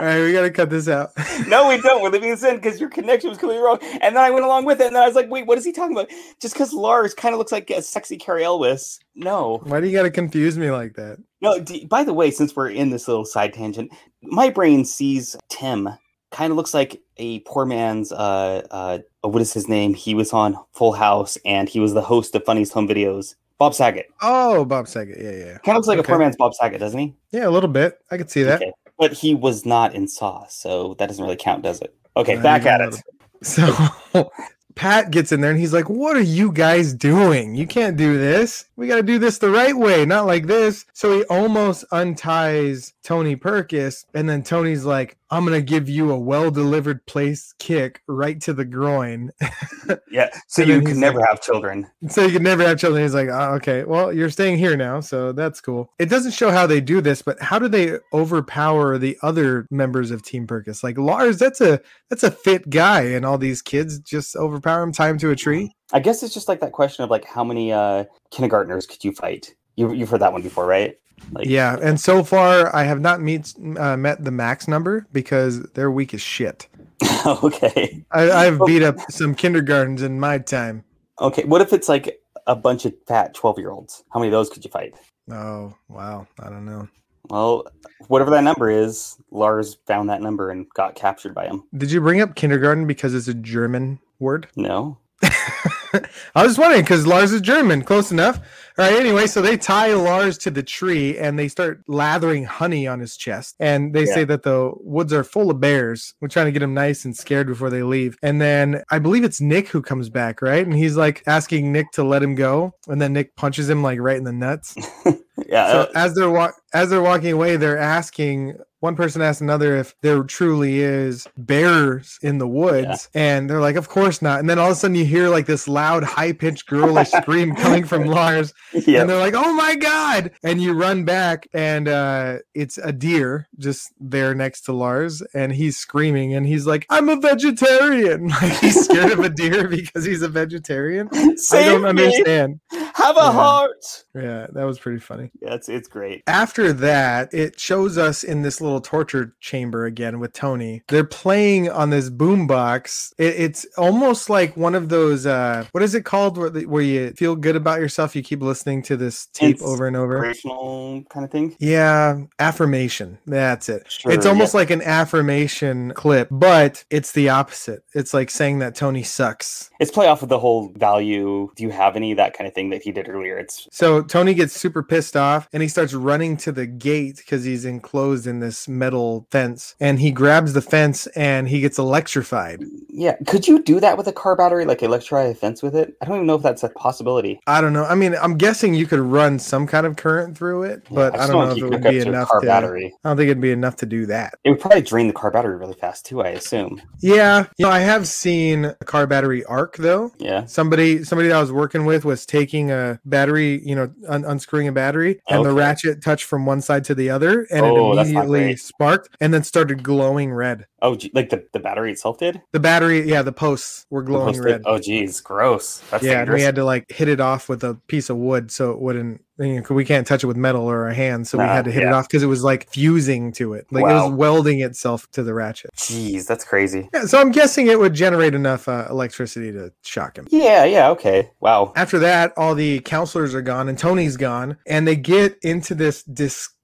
Speaker 4: All right, we gotta cut this out.
Speaker 3: no, we don't. We're leaving this in because your connection was completely wrong. And then I went along with it, and then I was like, wait, what is he talking about? Just because Lars kind of looks like a sexy Cary Elwes. No.
Speaker 4: Why do you gotta confuse me like that?
Speaker 3: No, d- by the way, since we're in this little side tangent, my brain sees Tim kind of looks like a poor man's uh uh what is his name? He was on Full House and he was the host of Funniest Home Videos. Bob Saget.
Speaker 4: Oh, Bob Saget. Yeah, yeah,
Speaker 3: Kind of looks like a poor man's Bob Saget, doesn't he?
Speaker 4: yeah. A little bit. I could see that.
Speaker 3: Okay. But he was not in Saw, so that doesn't really count, does it? Okay, back at it.
Speaker 4: So Pat gets in there and he's like, "What are you guys doing? You can't do this. We got to do this the right way, not like this." So he almost unties Tony Perkis, and then Tony's like, "I'm gonna give you a well-delivered place kick right to the groin."
Speaker 3: Yeah. So you can never
Speaker 4: like-
Speaker 3: have children.
Speaker 4: so you can never have children. He's like, oh, okay, well, you're staying here now, so that's cool. It doesn't show how they do this, but how do they overpower the other members of Team Perkis? Like Lars, that's a that's a fit guy, and all these kids just overpower him, tie him to a tree.
Speaker 3: I guess it's just like that question of like how many uh kindergartners could you fight? You you've heard that one before, right? Like
Speaker 4: Yeah, and so far I have not meet uh, met the max number because they're weak as shit.
Speaker 3: okay.
Speaker 4: I, I've beat up some kindergartens in my time.
Speaker 3: Okay. What if it's like a bunch of fat 12 year olds? How many of those could you fight?
Speaker 4: Oh wow, I don't know.
Speaker 3: Well, whatever that number is, Lars found that number and got captured by him.
Speaker 4: Did you bring up kindergarten because it's a German word?
Speaker 3: No.
Speaker 4: I was just wondering because Lars is German, close enough. All right, anyway, so they tie Lars to the tree and they start lathering honey on his chest. And they say that the woods are full of bears. We're trying to get him nice and scared before they leave. And then I believe it's Nick who comes back, right? And he's like asking Nick to let him go. And then Nick punches him like right in the nuts.
Speaker 3: Yeah.
Speaker 4: So as they're wa- as they're walking away, they're asking one person asks another if there truly is bears in the woods, and they're like, "Of course not." And then all of a sudden, you hear like this loud, high pitched, girlish scream coming from Lars,
Speaker 3: yeah.
Speaker 4: and they're like, "Oh my god!" And you run back, and uh, it's a deer just there next to Lars, and he's screaming, and he's like, "I'm a vegetarian!" Like he's scared of a deer because he's a vegetarian. I don't
Speaker 3: me!
Speaker 4: understand.
Speaker 3: Have a
Speaker 4: Yeah.
Speaker 3: heart.
Speaker 4: Yeah, that was pretty funny.
Speaker 3: Yeah, it's it's great.
Speaker 4: after that, it shows us in this little torture chamber again with Tony. They're playing on this boombox. It, it's almost like one of those. Uh, what is it called? Where, the- where you feel good about yourself, you keep listening to this tape
Speaker 3: Ins-
Speaker 4: over and over.
Speaker 3: Inspirational kind of thing.
Speaker 4: Yeah, affirmation. That's it.
Speaker 3: Sure,
Speaker 4: it's almost
Speaker 3: yeah.
Speaker 4: like an affirmation clip, but it's the opposite. It's like saying that Tony sucks.
Speaker 3: It's play off of the whole value. Do you have any that kind of thing that he did earlier? It's
Speaker 4: So Tony gets super pissed off and he starts running to the gate because he's enclosed in this metal fence. And he grabs the fence and he gets electrified.
Speaker 3: yeah. Could you do that with a car battery? Like electrify a fence with it? I don't even know if that's a possibility.
Speaker 4: I don't know. I mean, I'm guessing you could run some kind of current through it, but
Speaker 3: Yeah,
Speaker 4: I
Speaker 3: just
Speaker 4: don't know if it would be
Speaker 3: hook up to a
Speaker 4: enough
Speaker 3: car
Speaker 4: to.
Speaker 3: battery.
Speaker 4: I don't think it'd be enough to do that.
Speaker 3: It would probably drain the car battery really fast too. I assume.
Speaker 4: Yeah, you know, I have seen a car battery arc though.
Speaker 3: Yeah.
Speaker 4: Somebody, somebody that I was working with was taking a battery, you know, un- unscrewing a battery, and the ratchet touched from one side to the other, and
Speaker 3: Oh,
Speaker 4: it immediately sparked, and then started glowing red.
Speaker 3: Oh, like the, the battery itself did?
Speaker 4: The battery, yeah, the posts were glowing
Speaker 3: post-
Speaker 4: red.
Speaker 3: Oh, geez, gross. That's
Speaker 4: yeah, and we had to like hit it off with a piece of wood so it wouldn't. You know, we can't touch it with metal or a hand, so we had to hit it off because it was like fusing to it, like it was welding itself to the ratchet.
Speaker 3: Jeez, that's crazy.
Speaker 4: Yeah, so I'm guessing it would generate enough uh, electricity to shock him.
Speaker 3: Yeah, yeah, okay. Wow.
Speaker 4: After that, all the counselors are gone and Tony's gone, and they get into this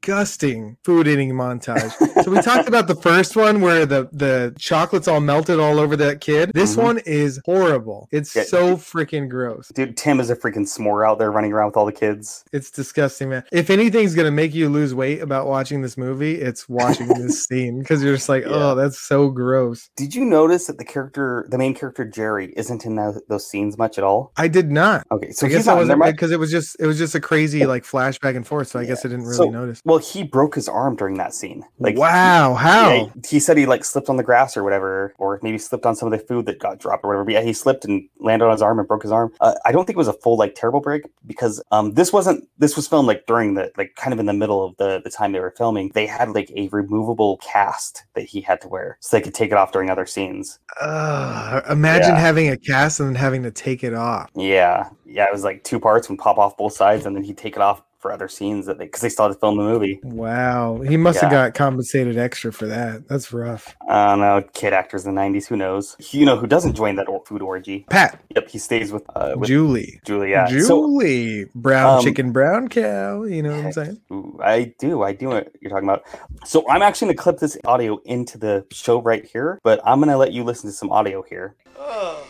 Speaker 4: disgusting food eating montage. so we talked about the first one where the the chocolate's all melted all over that kid. This
Speaker 3: Mhm.
Speaker 4: one is horrible. It's
Speaker 3: Yeah.
Speaker 4: so freaking gross.
Speaker 3: Dude, Tim is a freaking s'more out there running around with all the kids.
Speaker 4: It's disgusting, man. If anything's gonna make you lose weight about watching this movie, it's watching this scene because you're just like,
Speaker 3: Yeah.
Speaker 4: oh, that's so gross.
Speaker 3: Did you notice that the character, the main character Jerry, isn't in tho- those scenes much at all?
Speaker 4: I did not.
Speaker 3: Okay, so
Speaker 4: I guess I
Speaker 3: not in there
Speaker 4: wasn't because it was just it was just a crazy like flashback and forth. So I guess I didn't really
Speaker 3: So-
Speaker 4: notice.
Speaker 3: Well, he broke his arm during that scene. Like,
Speaker 4: wow, how?
Speaker 3: Yeah, he said he like slipped on the grass or whatever, or maybe slipped on some of the food that got dropped or whatever. But yeah, he slipped and landed on his arm and broke his arm. Uh, I don't think it was a full like terrible break because um this wasn't this was filmed like during the like kind of in the middle of the the time they were filming. They had like a removable cast that he had to wear so they could take it off during other scenes.
Speaker 4: Uh, imagine
Speaker 3: Yeah.
Speaker 4: having a cast and then having to take it off.
Speaker 3: Yeah, yeah, it was like two parts and pop off both sides, and then he'd take it off for other scenes that they because they still had to film the movie.
Speaker 4: Wow, he must have got compensated extra for that. That's rough.
Speaker 3: I don't know, kid actors in the '90s. Who knows? You know who doesn't join that food orgy?
Speaker 4: Pat,
Speaker 3: Yep, he stays with uh, with
Speaker 4: Julie,
Speaker 3: Julia. So
Speaker 4: Julie, brown
Speaker 3: um,
Speaker 4: chicken, brown cow. You know what I'm saying?
Speaker 3: Ooh, I do, I do what you're talking about. So I'm actually gonna clip this audio into the show right here, but I'm gonna let you listen to some audio here.
Speaker 1: Oh.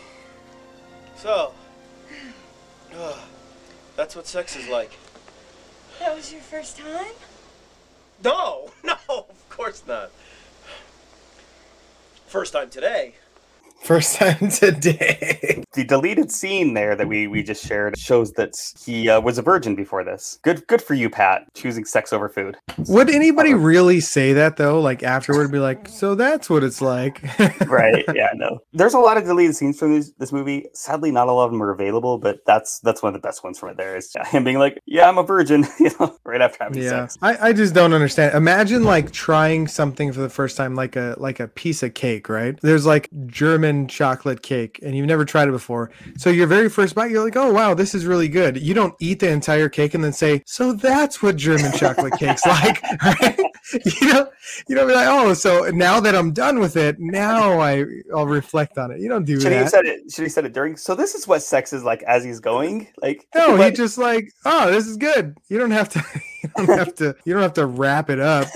Speaker 1: So. Oh, that's what sex is like.
Speaker 5: That was your first time?
Speaker 1: No, no, of course not. First time today.
Speaker 4: First time today.
Speaker 3: The deleted scene there that we we just shared shows that he uh, was a virgin before this. Good, good for you, Pat, choosing sex over food.
Speaker 4: Would anybody really say that though? Like afterward, be like, so that's what it's like.
Speaker 3: right yeah no there's a lot of deleted scenes from this, this movie sadly not a lot of them are available but that's that's one of the best ones from it there is him being like yeah i'm a virgin you know right after having
Speaker 4: yeah
Speaker 3: sex
Speaker 4: I, I just don't understand imagine like trying something for the first time like a like a piece of cake right there's like german chocolate cake and you've never tried it before. So your very first bite you're like oh wow this is really good. You don't eat the entire cake and then say so that's what german chocolate cake's like right? You know you don't be like oh so now that i'm done with it now i i'll reflect on it. You don't do
Speaker 3: should he
Speaker 4: that.
Speaker 3: said it should he said it during so this is what sex is like as he's going like
Speaker 4: no he just like oh this is good. You don't have to you don't have to you don't have to wrap it up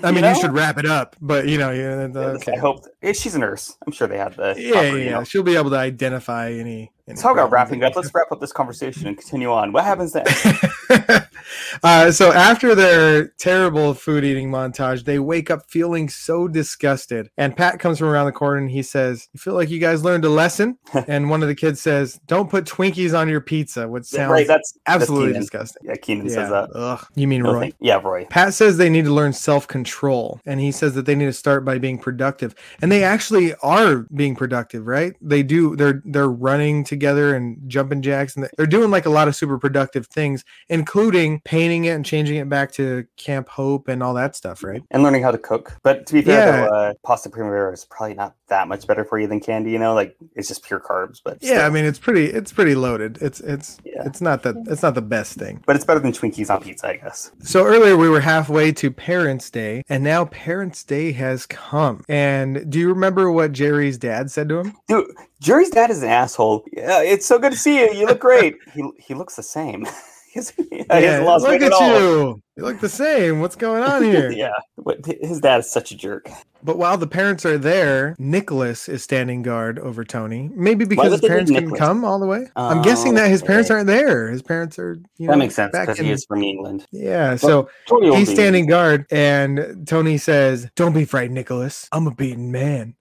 Speaker 4: I mean, you,
Speaker 3: know?
Speaker 4: should wrap it up, but you know, yeah, the- okay.
Speaker 3: i hope yeah, eh, she's a nurse i'm sure they had the
Speaker 4: Yeah, yeah,
Speaker 3: you know.
Speaker 4: She'll be able to identify any. any
Speaker 3: so about wrapping up let's wrap up this conversation and continue on what happens then
Speaker 4: uh, so after their terrible food eating montage, they wake up feeling so disgusted. And Pat comes from around the corner and he says, "You feel like you guys learned a lesson?" and one of the kids says, "Don't put Twinkies on your pizza," which sounds
Speaker 3: right that's that's
Speaker 4: absolutely
Speaker 3: Kenan.
Speaker 4: disgusting.
Speaker 3: yeah kenan
Speaker 4: Yeah.
Speaker 3: says that
Speaker 4: Ugh. You mean Roy?
Speaker 3: yeah roy
Speaker 4: Pat says they need to learn self control, and he says that they need to start by being productive. And they actually are being productive, right? They do. They're they're running together and jumping jacks, and they're doing like a lot of super productive things, including painting it and changing it back to Camp Hope and all that stuff, right?
Speaker 3: and learning how to cook. But to be fair,
Speaker 4: Yeah.
Speaker 3: though, uh, pasta primavera is probably not that much better for you than candy. You know, like it's just pure carbs. But
Speaker 4: Yeah, I mean it's pretty it's pretty loaded. It's it's
Speaker 3: Yeah.
Speaker 4: it's not that it's not the best thing.
Speaker 3: but it's better than Twinkies on pizza, I guess.
Speaker 4: So earlier we were halfway to Parents' Day, and now Parents' Day has come. And do you remember what Jerry's dad said to him?
Speaker 3: Dude, Jerry's dad is an asshole. Yeah, it's so good to see you. You look great. he he looks the same. Hasn't lost
Speaker 4: look at
Speaker 3: at
Speaker 4: you. You look the same. What's going on here?
Speaker 3: yeah, but his dad is such a jerk.
Speaker 4: But while the parents are there, Nicholas is standing guard over Tony. Maybe because his parents couldn't come all the way. I'm oh, guessing that his parents aren't there. His parents are, you know,
Speaker 3: That makes sense
Speaker 4: back
Speaker 3: because
Speaker 4: in-
Speaker 3: he is from England.
Speaker 4: Yeah, so
Speaker 3: old
Speaker 4: he's standing guard, and Tony says, "Don't be frightened, Nicholas. I'm a beaten man."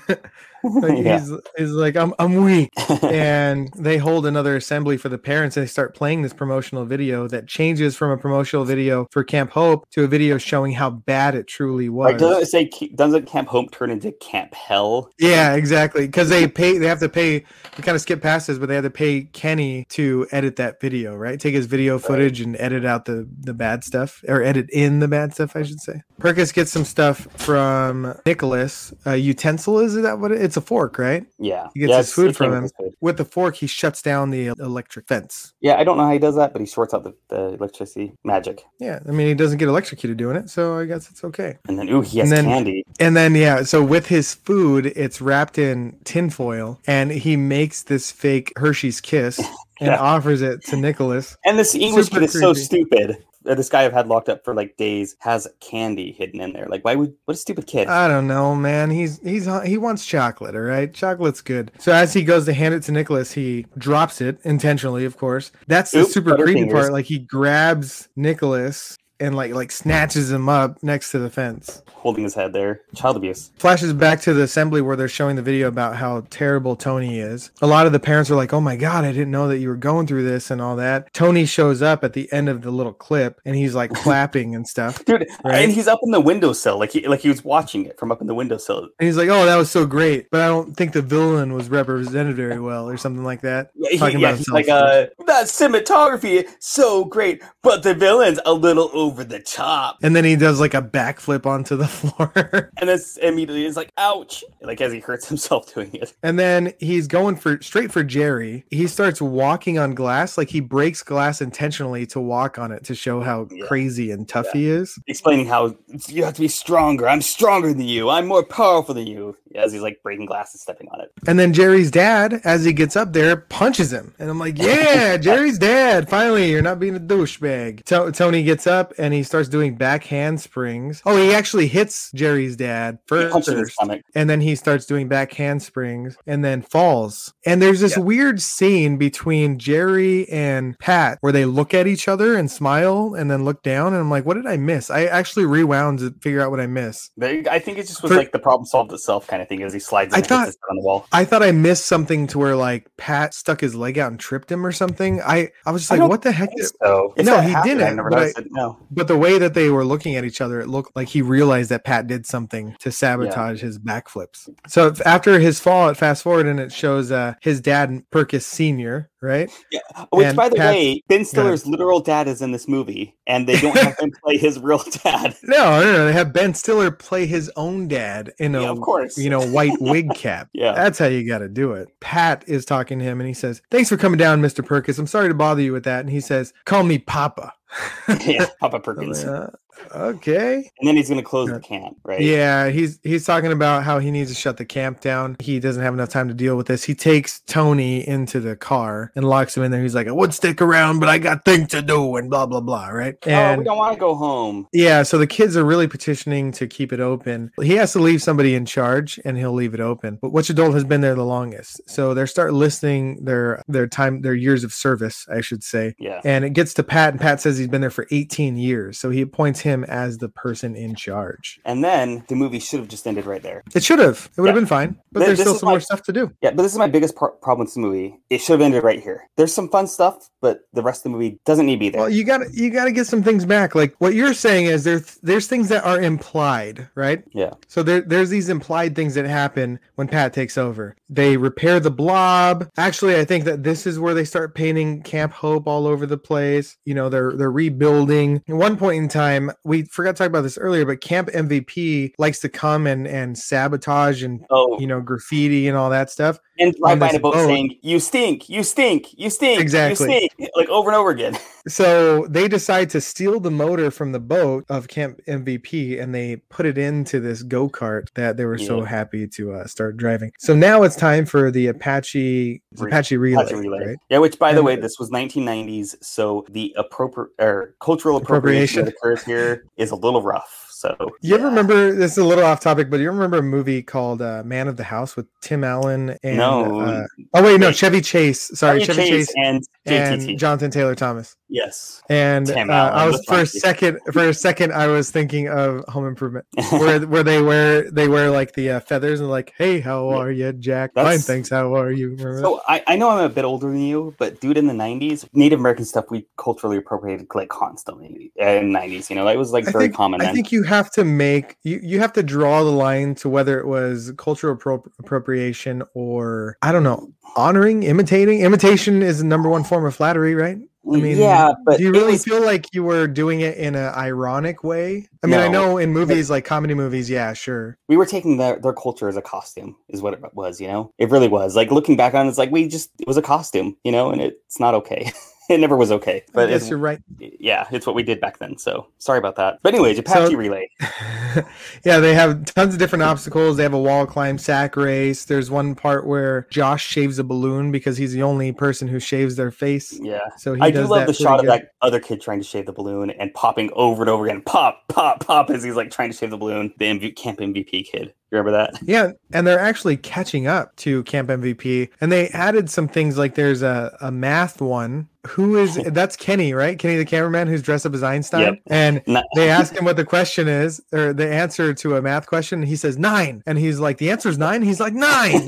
Speaker 4: Like,
Speaker 3: yeah.
Speaker 4: he's, he's like, "I'm I'm weak." and they hold another assembly for the parents and they start playing this promotional video that changes from a promotional video for Camp Hope to a video showing how bad it truly was.
Speaker 3: Right, doesn't it say doesn't Camp Hope turn into Camp Hell?
Speaker 4: Yeah, exactly. Because they pay, they have to pay. We kind of skip past this, but they have to pay Kenny to edit that video, right? Take his video footage and edit out the the bad stuff, or edit in the bad stuff, I should say. Perkis gets some stuff from Nicholas. A utensil is that what it, it's a fork, right?
Speaker 3: Yeah,
Speaker 4: He gets
Speaker 3: yeah,
Speaker 4: his food from him.
Speaker 3: with food.
Speaker 4: With the fork, he shuts down the electric fence.
Speaker 3: Yeah, I don't know how he does that, but he sorts out the, the electricity magic.
Speaker 4: Yeah, I mean he doesn't get electrocuted doing it, so I guess it's okay.
Speaker 3: And then ooh, he has
Speaker 4: And then-
Speaker 3: candy.
Speaker 4: And then yeah, so with his food, it's wrapped in tinfoil, and he makes this fake Hershey's kiss and
Speaker 3: Yeah.
Speaker 4: offers it to Nicholas.
Speaker 3: And this English kid is so stupid. Uh, This guy I've had locked up for like days has candy hidden in there. Like, why would what a stupid kid?
Speaker 4: I don't know, man. He's he's he wants chocolate, all right. Chocolate's good. So as he goes to hand it to Nicholas, he drops it intentionally, of course. That's the
Speaker 3: Oops,
Speaker 4: super creepy
Speaker 3: Butterfingers.
Speaker 4: part. Like he grabs Nicholas and like like snatches him up next to the fence.
Speaker 3: Holding his head there. Child abuse.
Speaker 4: flashes back to the assembly where they're showing the video about how terrible Tony is. A lot of the parents are like, "Oh my god, I didn't know that you were going through this and all that." Tony shows up at the end of the little clip and he's like clapping and stuff.
Speaker 3: Dude,
Speaker 4: Right?
Speaker 3: and he's up in the windowsill, like he like he was watching it from up in the windowsill.
Speaker 4: And he's like, "Oh, that was so great, but I don't think the villain was represented very well, or something like that."
Speaker 3: Yeah,
Speaker 4: Talking
Speaker 3: yeah,
Speaker 4: about
Speaker 3: he's like, uh, that cinematography is so great, but the villain's a little over the top.
Speaker 4: and then he does like a backflip onto the floor.
Speaker 3: And this immediately is like, ouch! Like as he hurts himself doing it.
Speaker 4: And then he's going for straight for Jerry. He starts walking on glass, like he breaks glass intentionally to walk on it to show how
Speaker 3: Yeah.
Speaker 4: crazy and tough
Speaker 3: Yeah.
Speaker 4: he is.
Speaker 3: Explaining how you have to be stronger. I'm stronger than you. I'm more powerful than you. As he's like breaking glass and stepping on it.
Speaker 4: And then Jerry's dad, as he gets up there, punches him. And I'm like, yeah, Jerry's dad. Finally, you're not being a douchebag. To- Tony gets up and he starts doing back handsprings. Oh, he actually hits Jerry's dad first.
Speaker 3: punched him in his stomach.
Speaker 4: and then he starts doing back handsprings and then falls. And there's this weird scene between Jerry and Pat where they look at each other and smile and then look down. And I'm like, what did I miss? I actually rewound to figure out what I missed.
Speaker 3: I think it just was
Speaker 4: For-
Speaker 3: like the problem solved itself kind of thing as he slides
Speaker 4: I thought-
Speaker 3: on the wall.
Speaker 4: I thought I missed something to where like Pat stuck his leg out and tripped him or something. I, I was just
Speaker 3: I
Speaker 4: like, what the heck? did-
Speaker 3: So if
Speaker 4: No, he
Speaker 3: happened,
Speaker 4: didn't,
Speaker 3: never
Speaker 4: but I-
Speaker 3: it. No.
Speaker 4: But the way that they were looking at each other, it looked like he realized that Pat did something to sabotage his backflips. So after his fall, it fast forward and it shows uh, his dad, Perkis Senior, right? Yeah.
Speaker 3: Which,
Speaker 4: And
Speaker 3: by the
Speaker 4: Pat's-
Speaker 3: way, Ben Stiller's literal dad is in this movie, and they don't have him play his real dad.
Speaker 4: No, no, no. They have Ben Stiller play his own dad in a
Speaker 3: Yeah, of course.
Speaker 4: you know white wig cap.
Speaker 3: Yeah.
Speaker 4: that's how you got to do it. Pat is talking to him and he says, "Thanks for coming down, Mister Perkis. I'm sorry to bother you with that." And he says, "Call me Papa."
Speaker 3: yeah, Papa Perkins.
Speaker 4: "Uh, okay.
Speaker 3: And then he's going to close the camp, right?
Speaker 4: Yeah, he's he's talking about how he needs to shut the camp down. He doesn't have enough time to deal with this. He takes Tony into the car and locks him in there. He's like, "I would stick around, but I got things to do," and blah blah blah. Right?
Speaker 3: oh,
Speaker 4: And
Speaker 3: we don't want to go home.
Speaker 4: yeah, so the kids are really petitioning to keep it open. He has to leave somebody in charge, and he'll leave it open. But which adult has been there the longest? So they start listing their their time, their years of service, I should say.
Speaker 3: Yeah.
Speaker 4: And it gets to Pat, and Pat says he's been there for 18 years. So he appoints him as the person in charge.
Speaker 3: And then the movie should have just ended right there.
Speaker 4: It should have. It would have been fine. But
Speaker 3: Th-
Speaker 4: there's still some
Speaker 3: my-
Speaker 4: more stuff to do.
Speaker 3: Yeah, but this is my biggest par- problem with the movie. It should have ended right here. There's some fun stuff, but the rest of the movie doesn't need to be there.
Speaker 4: Well, you got to you got to get some things back. Like what you're saying is there's there's things that are implied, right?
Speaker 3: yeah.
Speaker 4: So there, there's these implied things that happen when Pat takes over. They repair the blob. Actually, I think that this is where they start painting Camp Hope all over the place. You know, they're they're rebuilding. At one point in time, we forgot to talk about this earlier, but Camp MVP likes to come and and sabotage and
Speaker 3: Oh,
Speaker 4: you know graffiti and all that stuff.
Speaker 3: And drive in a boat,
Speaker 4: boat.
Speaker 3: saying, You stink, you stink, you stink,
Speaker 4: Exactly.
Speaker 3: you stink, like over and over again.
Speaker 4: So they decide to steal the motor from the boat of Camp MVP and they put it into this go kart that they were so happy to uh, start driving. So now it's time for the Apache
Speaker 3: Re-
Speaker 4: Apache Relay.
Speaker 3: Apache relay.
Speaker 4: right?
Speaker 3: Yeah, which by the way, this was 1990s, so the appropriate or cultural appropriation, that occurs here is a little rough. So
Speaker 4: You ever
Speaker 3: yeah.
Speaker 4: remember this is a little off topic, but you remember a movie called uh, Man of the House with Tim Allen and
Speaker 3: No.
Speaker 4: uh, oh wait no Chevy Chase sorry
Speaker 3: Chevy
Speaker 4: Chevy Chase,
Speaker 3: Chase and JTT?
Speaker 4: and Jonathan Taylor Thomas
Speaker 3: Yes.
Speaker 4: And uh, I was for a second, for a second, I was thinking of Home Improvement, where where they wear they wear like the uh, feathers and like, hey, how are you, Jack? Fine, thanks. How are you? Remember?
Speaker 3: So I, I know I'm a bit older than you, but dude, in the '90s, Native American stuff we culturally appropriated like constantly in the '90s. You know, it was like
Speaker 4: I
Speaker 3: very
Speaker 4: think,
Speaker 3: common
Speaker 4: I
Speaker 3: then.
Speaker 4: think you have to make you, you have to draw the line to whether it was cultural appro- appropriation or I don't know honoring, imitating. Imitation is the number one form of flattery, right? I mean,
Speaker 3: yeah, but
Speaker 4: do you really
Speaker 3: was-
Speaker 4: feel like you were doing it in an ironic way? I mean, I know in movies like comedy movies, yeah, sure.
Speaker 3: we were taking their their culture as a costume, is what it was. You know, it really was. Like looking back on, it, it's like we just it was a costume. You know, and it's not okay. it never was okay.
Speaker 4: But guess you're right.
Speaker 3: yeah, it's what we did back then. So sorry about that. But anyways, Apache
Speaker 4: So-
Speaker 3: relay.
Speaker 4: yeah, they have tons of different obstacles. They have a wall climb, sack race. There's one part where Josh shaves a balloon because he's the only person who shaves their face.
Speaker 3: Yeah.
Speaker 4: So he
Speaker 3: I do love
Speaker 4: that
Speaker 3: the shot of
Speaker 4: good.
Speaker 3: that other kid trying to shave the balloon and popping over and over again, pop, pop, pop, as he's like trying to shave the balloon. The MV- camp MVP kid. You remember that?
Speaker 4: Yeah, and they're actually catching up to Camp MVP, and they added some things like there's a, a math one. Who is that's Kenny, right? Kenny the cameraman who's dressed up as Einstein,
Speaker 3: Yep.
Speaker 4: and
Speaker 3: Not-
Speaker 4: they ask him what the question is or the answer to a math question. He says nine, and he's like, "The answer is nine. He's like nine.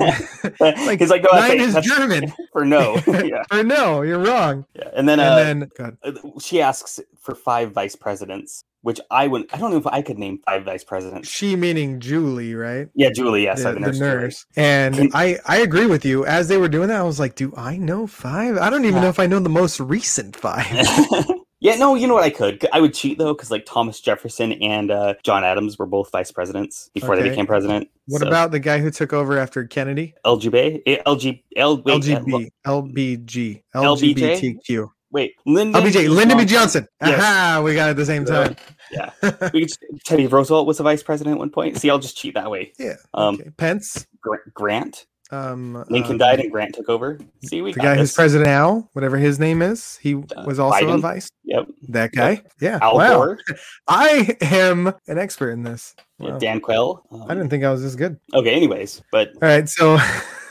Speaker 4: like,
Speaker 3: he's like, no,
Speaker 4: nine is German.
Speaker 3: for no. yeah,
Speaker 4: or no, you're wrong.
Speaker 3: yeah. And then,
Speaker 4: And
Speaker 3: uh,
Speaker 4: then God,
Speaker 3: uh, she asks for five vice presidents, which I wouldn't. I don't know if I could name five vice presidents.
Speaker 4: she meaning Julie, right?
Speaker 3: Yeah, Julie. Yes,
Speaker 4: the,
Speaker 3: the,
Speaker 4: the
Speaker 3: nurse.
Speaker 4: nurse. And I, I agree with you. As they were doing that, I was like, do I know five? I don't even
Speaker 3: Yeah.
Speaker 4: know if I know the most recent five.
Speaker 3: Yeah, no, you know what? I could. I would cheat though, because like Thomas Jefferson and uh, John Adams were both vice presidents before
Speaker 4: Okay.
Speaker 3: they became president.
Speaker 4: What
Speaker 3: So,
Speaker 4: about the guy who took over after Kennedy?
Speaker 3: LGB? Eh, LG, L, wait, uh,
Speaker 4: LGB, LBG? LGBTQ.
Speaker 3: Wait, Lyndon
Speaker 4: LBJ, Lyndon B. Johnson.
Speaker 3: Yes.
Speaker 4: Aha, we got it at the same
Speaker 3: Yeah.
Speaker 4: time.
Speaker 3: Yeah. We could just, Teddy Roosevelt was a vice president at one point. See, I'll just cheat that way.
Speaker 4: Yeah.
Speaker 3: Um,
Speaker 4: okay. Pence.
Speaker 3: Gra- Grant.
Speaker 4: Um,
Speaker 3: Lincoln
Speaker 4: um,
Speaker 3: died and Grant took over. See, we
Speaker 4: The
Speaker 3: got
Speaker 4: guy who's president now, whatever his name is, he
Speaker 3: Uh,
Speaker 4: was also a vice.
Speaker 3: Yep.
Speaker 4: That guy. Yeah.
Speaker 3: Al
Speaker 4: wow.
Speaker 3: Gore.
Speaker 4: I am an expert in this.
Speaker 3: yeah, Dan Quayle. Um,
Speaker 4: I didn't think I was this good.
Speaker 3: Okay. Anyways, but
Speaker 4: All right, so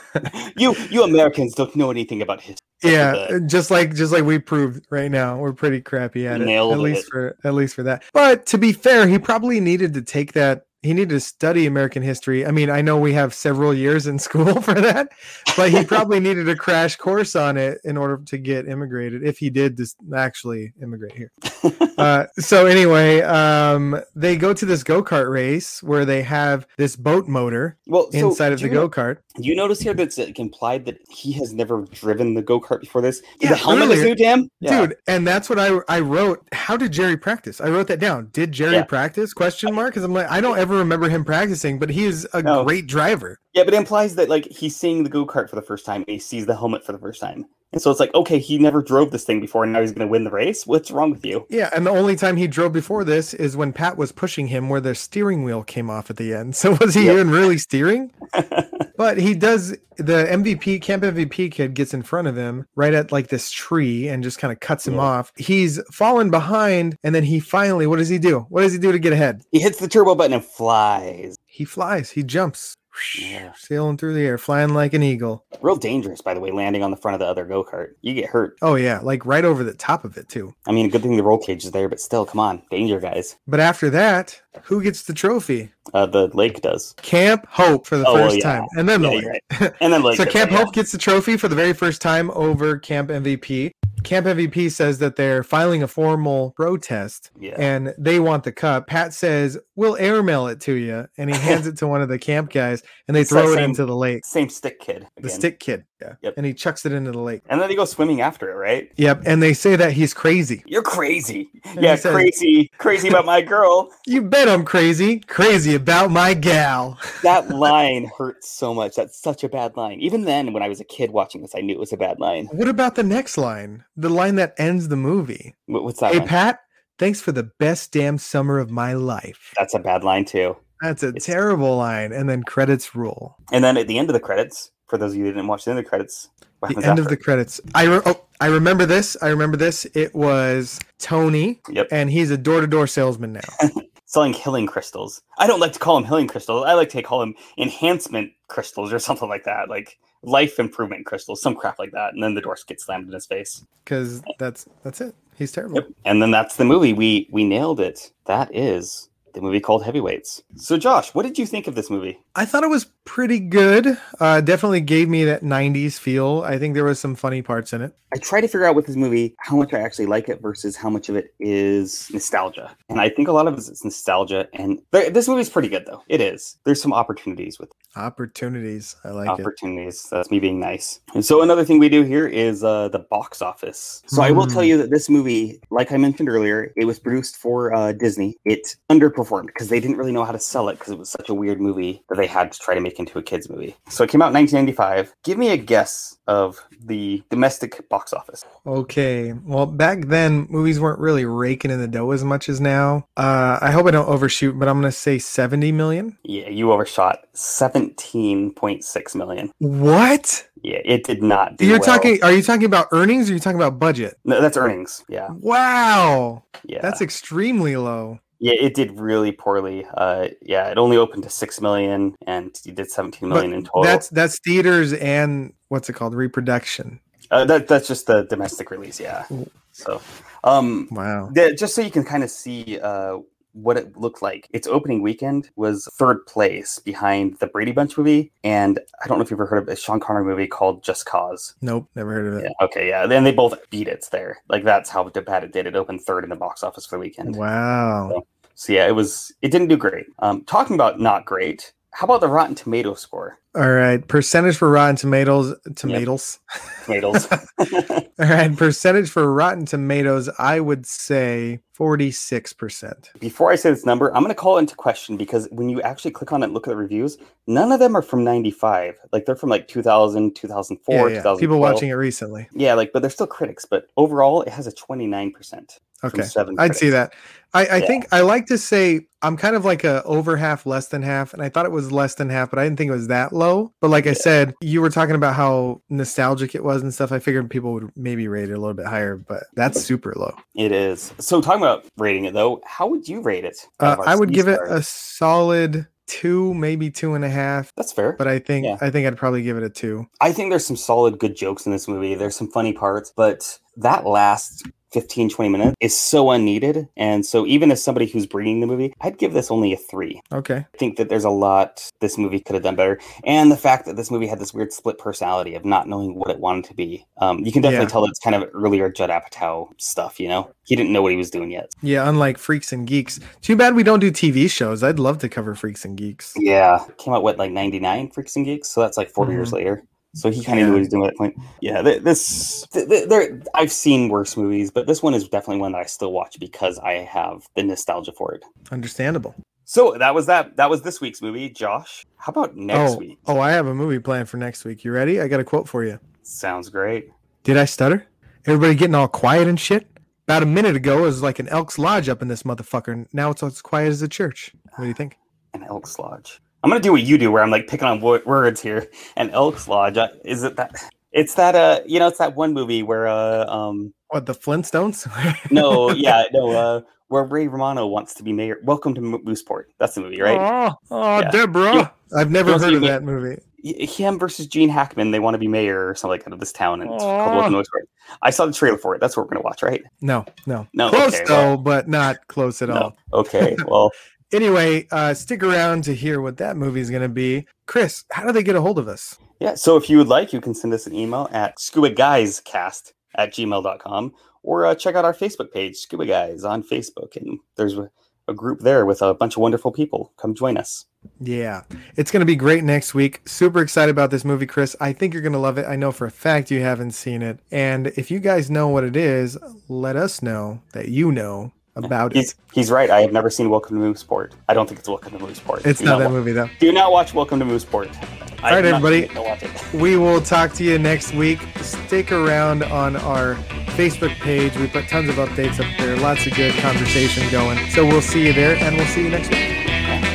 Speaker 3: you you Americans don't know anything about history.
Speaker 4: Yeah, just like just like we proved right now, we're pretty crappy at it.
Speaker 3: Nailed
Speaker 4: at least
Speaker 3: it.
Speaker 4: for at least for that. But to be fair, he probably needed to take that. He needed to study American history. I mean, I know we have several years in school for that, but he probably needed a crash course on it in order to get immigrated. If he did just actually immigrate here. uh, so anyway, um, they go to this go kart race where they have this boat motor
Speaker 3: Well, so
Speaker 4: inside of the go kart.
Speaker 3: You notice here that's like, implied that he has never driven the go kart before this.
Speaker 4: Yeah,
Speaker 3: the helmet is new to him? Yeah.
Speaker 4: dude and that's what i i wrote how did jerry practice i wrote that down did jerry
Speaker 3: Yeah.
Speaker 4: practice question mark because i'm like i don't ever remember him practicing but he is a
Speaker 3: No.
Speaker 4: great driver
Speaker 3: Yeah, but it implies that like he's seeing the go kart for the first time and he sees the helmet for the first time. And so it's like, okay, he never drove this thing before and now he's gonna win the race. What's wrong with you?
Speaker 4: yeah and the only time he drove before this is when pat was pushing him where the steering wheel came off at the end so was he
Speaker 3: Yep.
Speaker 4: even really steering but he does the mvp camp mvp kid gets in front of him right at like this tree and just kind of cuts him
Speaker 3: Yeah.
Speaker 4: off he's fallen behind and then he finally what does he do what does he do to get ahead
Speaker 3: he hits the turbo button and flies.
Speaker 4: he flies he jumps
Speaker 3: Yeah.
Speaker 4: sailing through the air flying like an eagle
Speaker 3: Real dangerous, by the way, landing on the front of the other go kart. You get hurt.
Speaker 4: oh yeah like right over the top of it too
Speaker 3: I mean, good thing the roll cage is there, but still, come on, danger, guys.
Speaker 4: but after that who gets the trophy
Speaker 3: Uh, the lake does.
Speaker 4: camp hope for the
Speaker 3: Oh, well,
Speaker 4: first
Speaker 3: yeah.
Speaker 4: time and then the lake.
Speaker 3: right. And then like
Speaker 4: so camp hope gets the trophy for the very first time over camp mvp camp mvp says that they're filing a formal protest
Speaker 3: Yeah.
Speaker 4: and they want the cup pat says we'll airmail it to you and he hands it to one of the camp guys and they
Speaker 3: It's
Speaker 4: throw it
Speaker 3: same-
Speaker 4: into the lake
Speaker 3: Same stick kid.
Speaker 4: the stick kid yeah
Speaker 3: Yep.
Speaker 4: and he chucks it into the lake
Speaker 3: And then they go swimming after it, right?
Speaker 4: yep and they say that he's crazy
Speaker 3: You're crazy.
Speaker 4: And
Speaker 3: yeah,
Speaker 4: says-
Speaker 3: crazy. Crazy about my girl.
Speaker 4: you bet i'm crazy crazy about my gal
Speaker 3: That line hurts so much. That's such a bad line. Even then, when I was a kid watching this, I knew it was a bad line.
Speaker 4: What about the next line? The line that ends the movie.
Speaker 3: What- What's that
Speaker 4: hey,
Speaker 3: line?
Speaker 4: Pat, thanks for the best damn summer of my life.
Speaker 3: That's a bad line too.
Speaker 4: That's a
Speaker 3: It's-
Speaker 4: terrible line. And then credits roll.
Speaker 3: And then at the end of the credits, for those of you who didn't watch the end of the credits,
Speaker 4: The end of the credits. I re- oh, I remember this. I remember this. It was Tony,
Speaker 3: Yep.
Speaker 4: and he's a door to door salesman now.
Speaker 3: selling healing crystals. I don't like to call them healing crystals. I like to call them enhancement crystals or something like that. Like life improvement crystals, some crap like that, and then the door gets slammed in his face.
Speaker 4: because that's that's it. He's terrible.
Speaker 3: Yep. And then that's the movie. We we nailed it. That is the movie called Heavyweights. So Josh, what did you think of this movie?
Speaker 4: I thought it was pretty good. Uh, definitely gave me that '90s feel. I think there was some funny parts in it.
Speaker 3: I try to figure out with this movie how much I actually like it versus how much of it is nostalgia. And I think a lot of it is nostalgia. And th- this movie's pretty good though. It is. There's some opportunities with it.
Speaker 4: Opportunities. I like it.
Speaker 3: opportunities. That's me being nice. And so another thing we do here is uh, the box office. So I will tell
Speaker 4: Hmm.
Speaker 3: you that this movie, like I mentioned earlier, it was produced for uh, Disney. It underperformed because they didn't really know how to sell it because it was such a weird movie that they had to try to make into a kids movie. So it came out in 1995. Give me a guess of the domestic box office.
Speaker 4: Okay. Well, back then movies weren't really raking in the dough as much as now. Uh, I hope I don't overshoot, but I'm gonna say 70 million.
Speaker 3: Yeah, you overshot 17.6 million.
Speaker 4: What?
Speaker 3: Yeah, it did not do
Speaker 4: You're
Speaker 3: well.
Speaker 4: talking? Are you talking about earnings? or Are you talking about budget?
Speaker 3: No, that's earnings. Yeah.
Speaker 4: Wow,
Speaker 3: Yeah.
Speaker 4: that's extremely low.
Speaker 3: Yeah, it did really poorly. Uh, yeah, it only opened to six million, and you did seventeen million in total.
Speaker 4: That's that's theaters and what's it called? Reproduction.
Speaker 3: uh, that, that's just the domestic release. Yeah. So, um,
Speaker 4: Wow.
Speaker 3: the, just so you can kind of see uh, what it looked like, its opening weekend was third place behind the Brady Bunch movie, and I don't know if you've ever heard of a Sean Connery movie called Just Cause.
Speaker 4: Nope, never heard of it.
Speaker 3: Yeah. Okay. Yeah. Then they both beat it there. Like that's how bad it did. It opened third in the box office for the weekend.
Speaker 4: Wow.
Speaker 3: So yeah, it was. It didn't do great. Um, talking about not great. How about the Rotten Tomato score?
Speaker 4: All right. Percentage for Rotten Tomatoes. Tomatoes.
Speaker 3: Tomatoes.
Speaker 4: All right. Percentage for Rotten Tomatoes. I would say 46%.
Speaker 3: Before I say this number, I'm going to call it into question because when you actually click on it and look at the reviews, none of them are from 95. Like they're from like 2000, 2004,
Speaker 4: Yeah, yeah.
Speaker 3: 2012.
Speaker 4: People watching it recently.
Speaker 3: Yeah, like, but they're still critics. But overall, it has a 29%.
Speaker 4: Okay.
Speaker 3: seven
Speaker 4: I'd see that. I, I
Speaker 3: Yeah.
Speaker 4: think I like to say I'm kind of like a over half, less than half, and I thought it was less than half, but I didn't think it was that low. But like I said, you were talking about how nostalgic it was and stuff. I figured people would maybe rate it a little bit higher, but that's super low.
Speaker 3: It is. So talking about rating it though, how would you rate it?
Speaker 4: Uh, I would give it a solid two, maybe two and a half.
Speaker 3: That's fair.
Speaker 4: But I think
Speaker 3: Yeah.
Speaker 4: I think I'd probably give it a two.
Speaker 3: I think there's some solid good jokes in this movie. There's some funny parts, but that last 15 20 minutes is so unneeded. And so even as somebody who's bringing the movie, I'd give this only a 3.
Speaker 4: Okay.
Speaker 3: I think that there's a lot this movie could have done better. And the fact that this movie had this weird split personality of not knowing what it wanted to be. Um, you can definitely
Speaker 4: Yeah.
Speaker 3: tell it's kind of earlier Judd Apatow stuff, you know? He didn't know what he was doing yet.
Speaker 4: Yeah, unlike Freaks and Geeks. Too bad we don't do TV shows. I'd love to cover Freaks and Geeks.
Speaker 3: Yeah. Came out, what, like 99 Freaks and Geeks? So that's like 4 years later. So he kind of knew what he was doing at that point. Yeah, th- this th- th- there. I've seen worse movies, but this one is definitely one that I still watch because I have the nostalgia for it.
Speaker 4: Understandable.
Speaker 3: So that was that. That was this week's movie. Josh, how about next
Speaker 4: oh,
Speaker 3: week?
Speaker 4: oh, I have a movie planned for next week. You ready? I got a quote for you.
Speaker 3: Sounds great.
Speaker 4: Did I stutter? Everybody getting all quiet and shit? About a minute ago, it was like an Elks Lodge up in this motherfucker. Now it's as quiet as a church. What do you think?
Speaker 3: An Elks Lodge. I'm gonna do what you do, where I'm like picking on wo- words here. And Elks Lodge. uh, Is it that? It's that. Uh, you know, it's that one movie where uh, um,
Speaker 4: What, the Flintstones?
Speaker 3: no, yeah, no, uh, where Ray Romano wants to be mayor. Welcome to Mooseport. That's the movie, right?
Speaker 4: Oh, oh
Speaker 3: Yeah.
Speaker 4: Deborah.
Speaker 3: You-
Speaker 4: I've never heard of that movie.
Speaker 3: Him versus Gene Hackman. They want to be mayor or something like that of this town, and it's called Welcome to Mooseport. I saw the trailer for it. That's what we're gonna watch, right?
Speaker 4: No, no.
Speaker 3: No,
Speaker 4: Close
Speaker 3: okay,
Speaker 4: though,
Speaker 3: well-
Speaker 4: but not close at
Speaker 3: No.
Speaker 4: all.
Speaker 3: Okay. Well,
Speaker 4: Anyway, uh, stick around to hear what that movie is going to be. Chris, how do they get a hold of us?
Speaker 3: yeah. So if you would like, you can send us an email at scuba guys cast at gmail.com or uh, check out our Facebook page, Scuba Guys, on Facebook. And there's a, a group there with a bunch of wonderful people. Come join us.
Speaker 4: Yeah, it's going to be great next week. Super excited about this movie, Chris. I think you're going to love it. I know for a fact you haven't seen it. And if you guys know what it is, let us know that you know about
Speaker 3: He's
Speaker 4: it.
Speaker 3: he's right. I have never seen Welcome to Mooseport. I don't think it's Welcome to Mooseport.
Speaker 4: It's
Speaker 3: Do
Speaker 4: not that
Speaker 3: wa-
Speaker 4: movie, though.
Speaker 3: Do not watch Welcome to Mooseport.
Speaker 4: All right, everybody.
Speaker 3: Don't watch it.
Speaker 4: We will talk to you next week. Stick around on our Facebook page. We put tons of updates up there, lots of good conversation going. So we'll see you there, and we'll see you next week.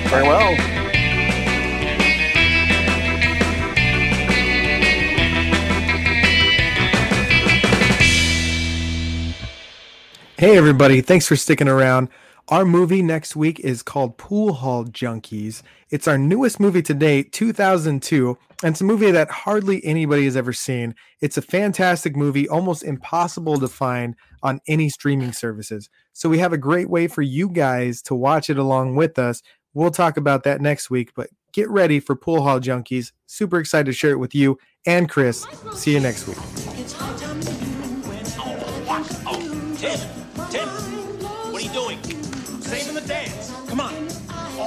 Speaker 3: Farewell.
Speaker 4: Hey, everybody. Thanks for sticking around. Our movie next week is called Pool Hall Junkies. It's our newest movie to date, 2002, and it's a movie that hardly anybody has ever seen. It's a fantastic movie, almost impossible to find on any streaming services. So we have a great way for you guys to watch it along with us. We'll talk about that next week, but get ready for Pool Hall Junkies. Super excited to share it with you and Chris. See you next week.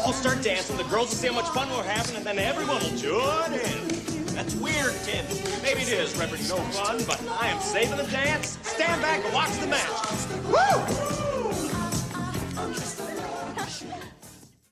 Speaker 1: will start dancing, the girls will see how much fun we're having, and then everyone will join in. That's weird, Tim. Maybe it is, Reverend No Fun, but I am saving the dance. Stand back and watch the match. Woo!